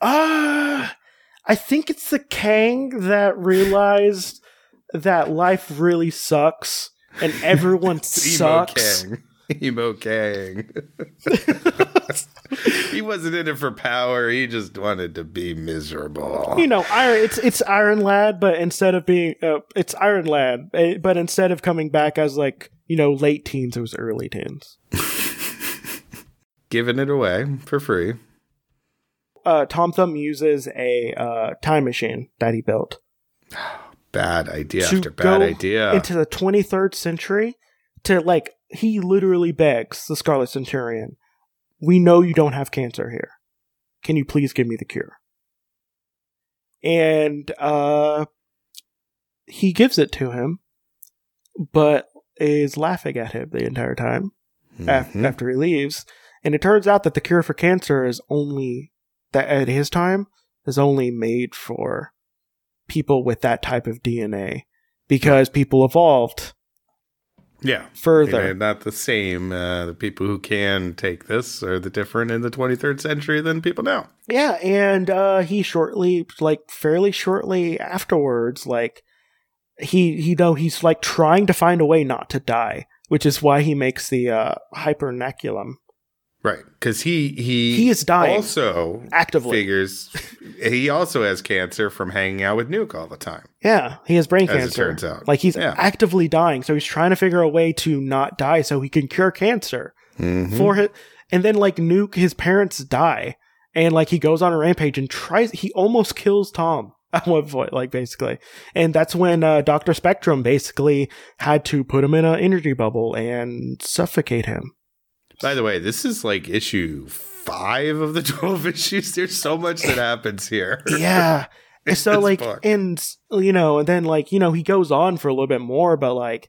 Uh I think it's the Kang that realized that life really sucks and everyone sucks. Emo Kang. Emo Kang. he wasn't in it for power. He just wanted to be miserable. You know, Iron it's it's Iron Lad, but instead of being uh, it's Iron Lad, eh, but instead of coming back as like you know late teens, it was early teens. Giving it away for free. Uh, Tom Thumb uses a uh, time machine that he built Bad idea after bad go idea. into the 23rd century to like he literally begs the Scarlet Centurion, "We know you don't have cancer here. Can you please give me the cure?" And uh he gives it to him, but is laughing at him the entire time af- Mhm. after he leaves. And it turns out that the cure for cancer is only that at his time is only made for people with that type of DNA because people evolved yeah. further. They're not the same. Uh, the people who can take this are the different in the 23rd century than people now. Yeah, and uh he shortly like fairly shortly afterwards like he he know he's like trying to find a way not to die, which is why he makes the uh hypernaculum Right. Because he, he, He is dying. Also, actively. figures he also has cancer from hanging out with Nuke all the time. Yeah, he has brain As it cancer. turns out. Like he's Yeah. actively dying, so he's trying to figure a way to not die so he can cure cancer Mhm. for it. And then like Nuke, his parents die, and like he goes on a rampage and tries. He almost kills Tom at one point, like basically. And that's when uh, Doctor Spectrum basically had to put him in an energy bubble and suffocate him. By the way, this is like issue five of the 12 issues. There's so much that happens here. Yeah. And so like book. and you know and then like you know he goes on for a little bit more but like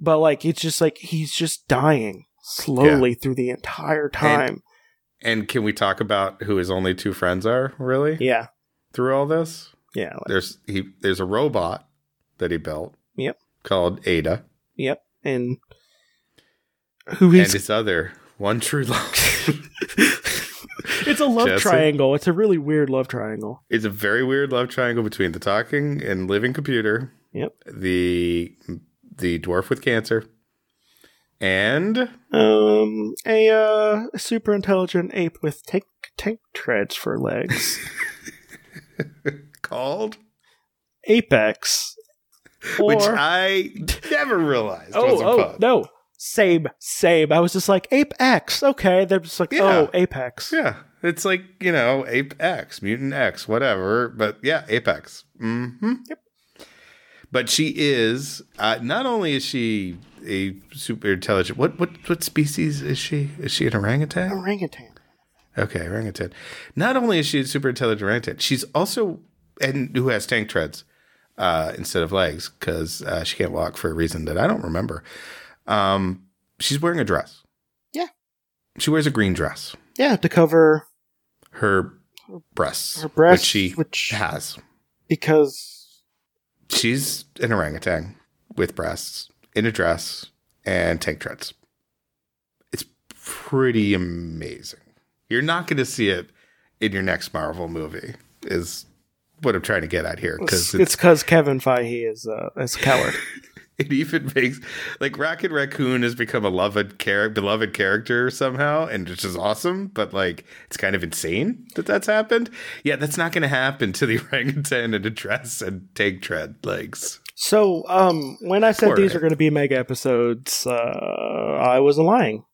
but like it's just like he's just dying slowly through the entire time And can we talk about who his only two friends are, really? yeah Through all this? yeah like, There's he there's a robot that he built. Yep. Called Ada. yep and who And his other one true love. it's a love Jesse? triangle it's a really weird love triangle it's a very weird love triangle between the talking and living computer. Yep. The the dwarf with cancer. And um a uh super intelligent ape with tank tank treads for legs called apex or which I never realized was Oh, a oh pun. no. Same, same. I was just like, Apex. Okay. They're just like, Yeah. oh, Apex. Yeah, it's like you know, Ape X, Mutant X, whatever. But yeah, Apex. hmm Yep. But she is uh, not only is she a super intelligent. What what what species is she? Is she an orangutan? Orangutan. Okay, orangutan. Not only is she a super intelligent orangutan, she's also and who has tank treads uh, instead of legs because uh, she can't walk for a reason that I don't remember. Um, she's wearing a dress. Yeah. she wears a green dress. Yeah, to cover Her breasts, her breasts, which she which has. because She's an orangutan with breasts in a dress and tank treads. It's pretty amazing. You're not going to see it in your next Marvel movie. is what I'm trying to get at here because It's because Kevin Feige is uh, is a coward. it even makes like Rocket Raccoon has become a loved char- beloved character somehow, and which is awesome. But like, it's kind of insane that that's happened. Yeah, that's not going to happen to the orangutan in a dress and tank tread legs. so, um, when I said Poor these are going to be mega episodes, uh, I wasn't lying.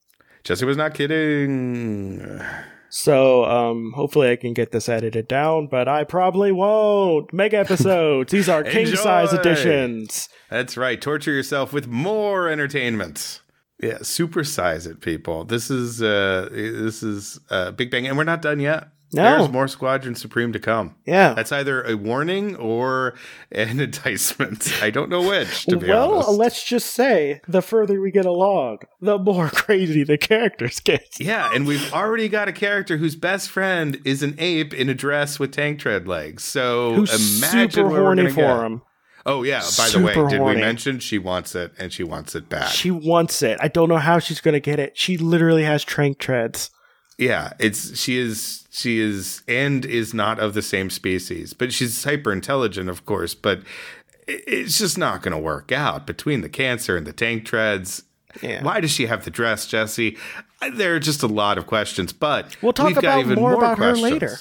Jesse was not kidding. So, um, hopefully I can get this edited down, but I probably won't. Mega episodes. These are king size editions. That's right. Torture yourself with more entertainment. Yeah, supersize it, people. This is uh this is uh Big Bang, and we're not done yet. No. There's more Squadron Supreme to come. Yeah. That's either a warning or an enticement. I don't know which, to be well, honest. let's just say the further we get along, the more crazy the characters get. yeah, and we've already got a character whose best friend is an ape in a dress with tank tread legs. So Who's imagine super where we're for get. him. Oh yeah, by the way, did horny. we mention she wants it and she wants it back? She wants it. I don't know how she's going to get it. She literally has trank treads. Yeah, it's she is she is and is not of the same species, but she's hyper intelligent, of course. But it's just not going to work out between the cancer and the tank treads. Yeah. Why does she have the dress, Jesse? There are just a lot of questions, but We'll talk we've got about even more about her questions. later.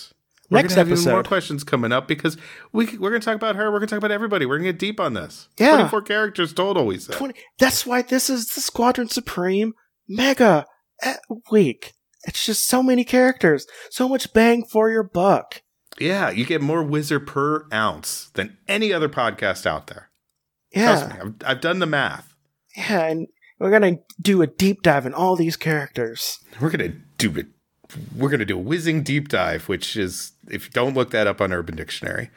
We're Next have even more questions coming up because we we're going to talk about her. We're going to talk about everybody. We're going to get deep on this. Yeah. twenty four characters total. We said. 20, that's why this is the Squadron Supreme Mega e- Week. It's just so many characters. So much bang for your buck. Yeah, you get more Whizzer per ounce than any other podcast out there. Yeah. Trust me, I've, I've done the math. Yeah, and we're gonna do a deep dive in all these characters. We're gonna do it. We're gonna do a whizzing deep dive, which is if you don't look that up on Urban Dictionary,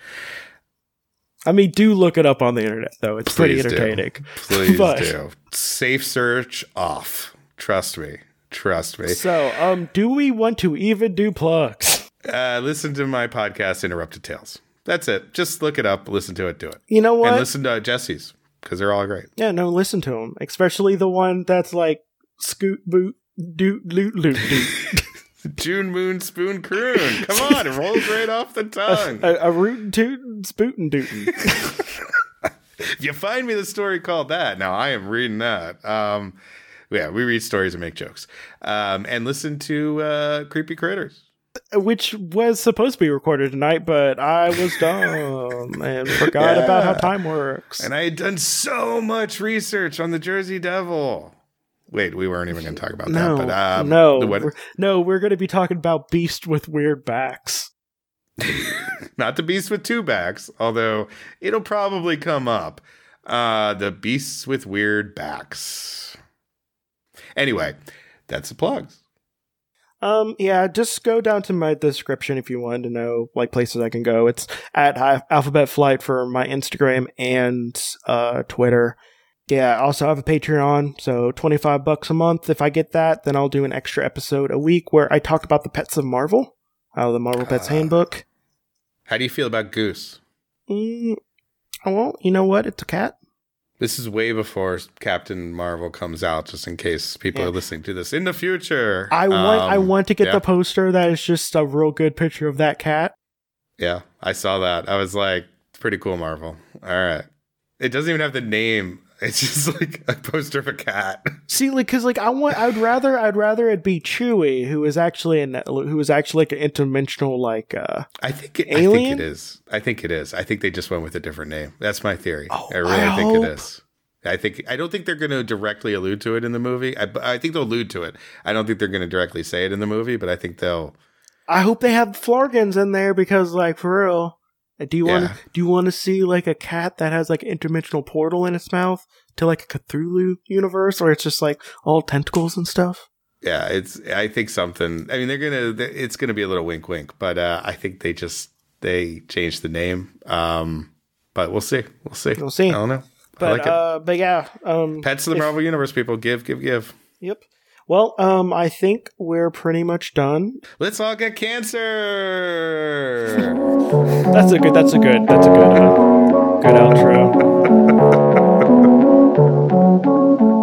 I mean, do look it up on the internet though. It's pretty Please do. entertaining. please But- do. Safe search off. Trust me. Trust me. So, um, do we want to even do plugs? Uh, listen to my podcast, Interrupted Tales. That's it. Just look it up, listen to it, do it, You know what? and listen to Jesse's because they're all great. yeah, no, listen to them, especially the one that's like scoot boot doot loot loot doot. June Moon Spoon Croon. Come on, it rolls right off the tongue. a, a rootin' tootin' spootin' dootin'. you find me the story called that, now I am reading that. Um, yeah, we read stories and make jokes. Um, and listen to uh, Creepy Critters. which was supposed to be recorded tonight, but I was dumb and forgot about how time works. And I had done so much research on the Jersey Devil. Wait, we weren't even going to talk about no, that. But um, no, we're, no, we're going to be talking about Beast with weird backs. not the beast with two backs, although it'll probably come up. Uh, the beasts with weird backs. Anyway, that's the plugs. Um, yeah, just go down to my description if you want to know like places I can go. It's at Alphabet Flight for my Instagram and uh Twitter. Yeah, I also have a Patreon, so twenty five bucks a month. If I get that, then I'll do an extra episode a week where I talk about the pets of Marvel, out of the Marvel Pets Ah. Handbook. How do you feel about Goose? Mm, well, you know what? It's a cat. This is way before Captain Marvel comes out, just in case people Yeah. are listening to this in the future. I want I Um, want to get yeah. the poster that is just a real good picture of that cat. Yeah, I saw that. I was like, pretty cool, Marvel. All right. It doesn't even have the name. It's just like a poster of a cat. See, like, cause like I want, I'd rather, I'd rather it be Chewie, who is actually an, who is actually like an interdimensional, like, uh, I think it, I think it is. I think it is. I think they just went with a different name. That's my theory. Oh, I really I think hope- it is. I think I don't think they're going to directly allude to it in the movie. I, I think they'll allude to it. I don't think they're going to directly say it in the movie, but I think they'll. I hope they have Flerkens in there because, like, for real, do you want, Yeah. to do you want to see like a cat that has like an interdimensional portal in its mouth to like a Cthulhu universe, or it's just like all tentacles and stuff? Yeah, it's. I think something. I mean, they're gonna. It's gonna be a little wink, wink. But uh, I think they just they changed the name. Um, but we'll see. We'll see. We'll see. I don't know. But, like uh, but yeah, um, Pets of the if- Marvel Universe. People give, give, give. yep. Well, um, I think we're pretty much done. Let's all get cancer. that's a good. That's a good. That's a good. Uh, good outro.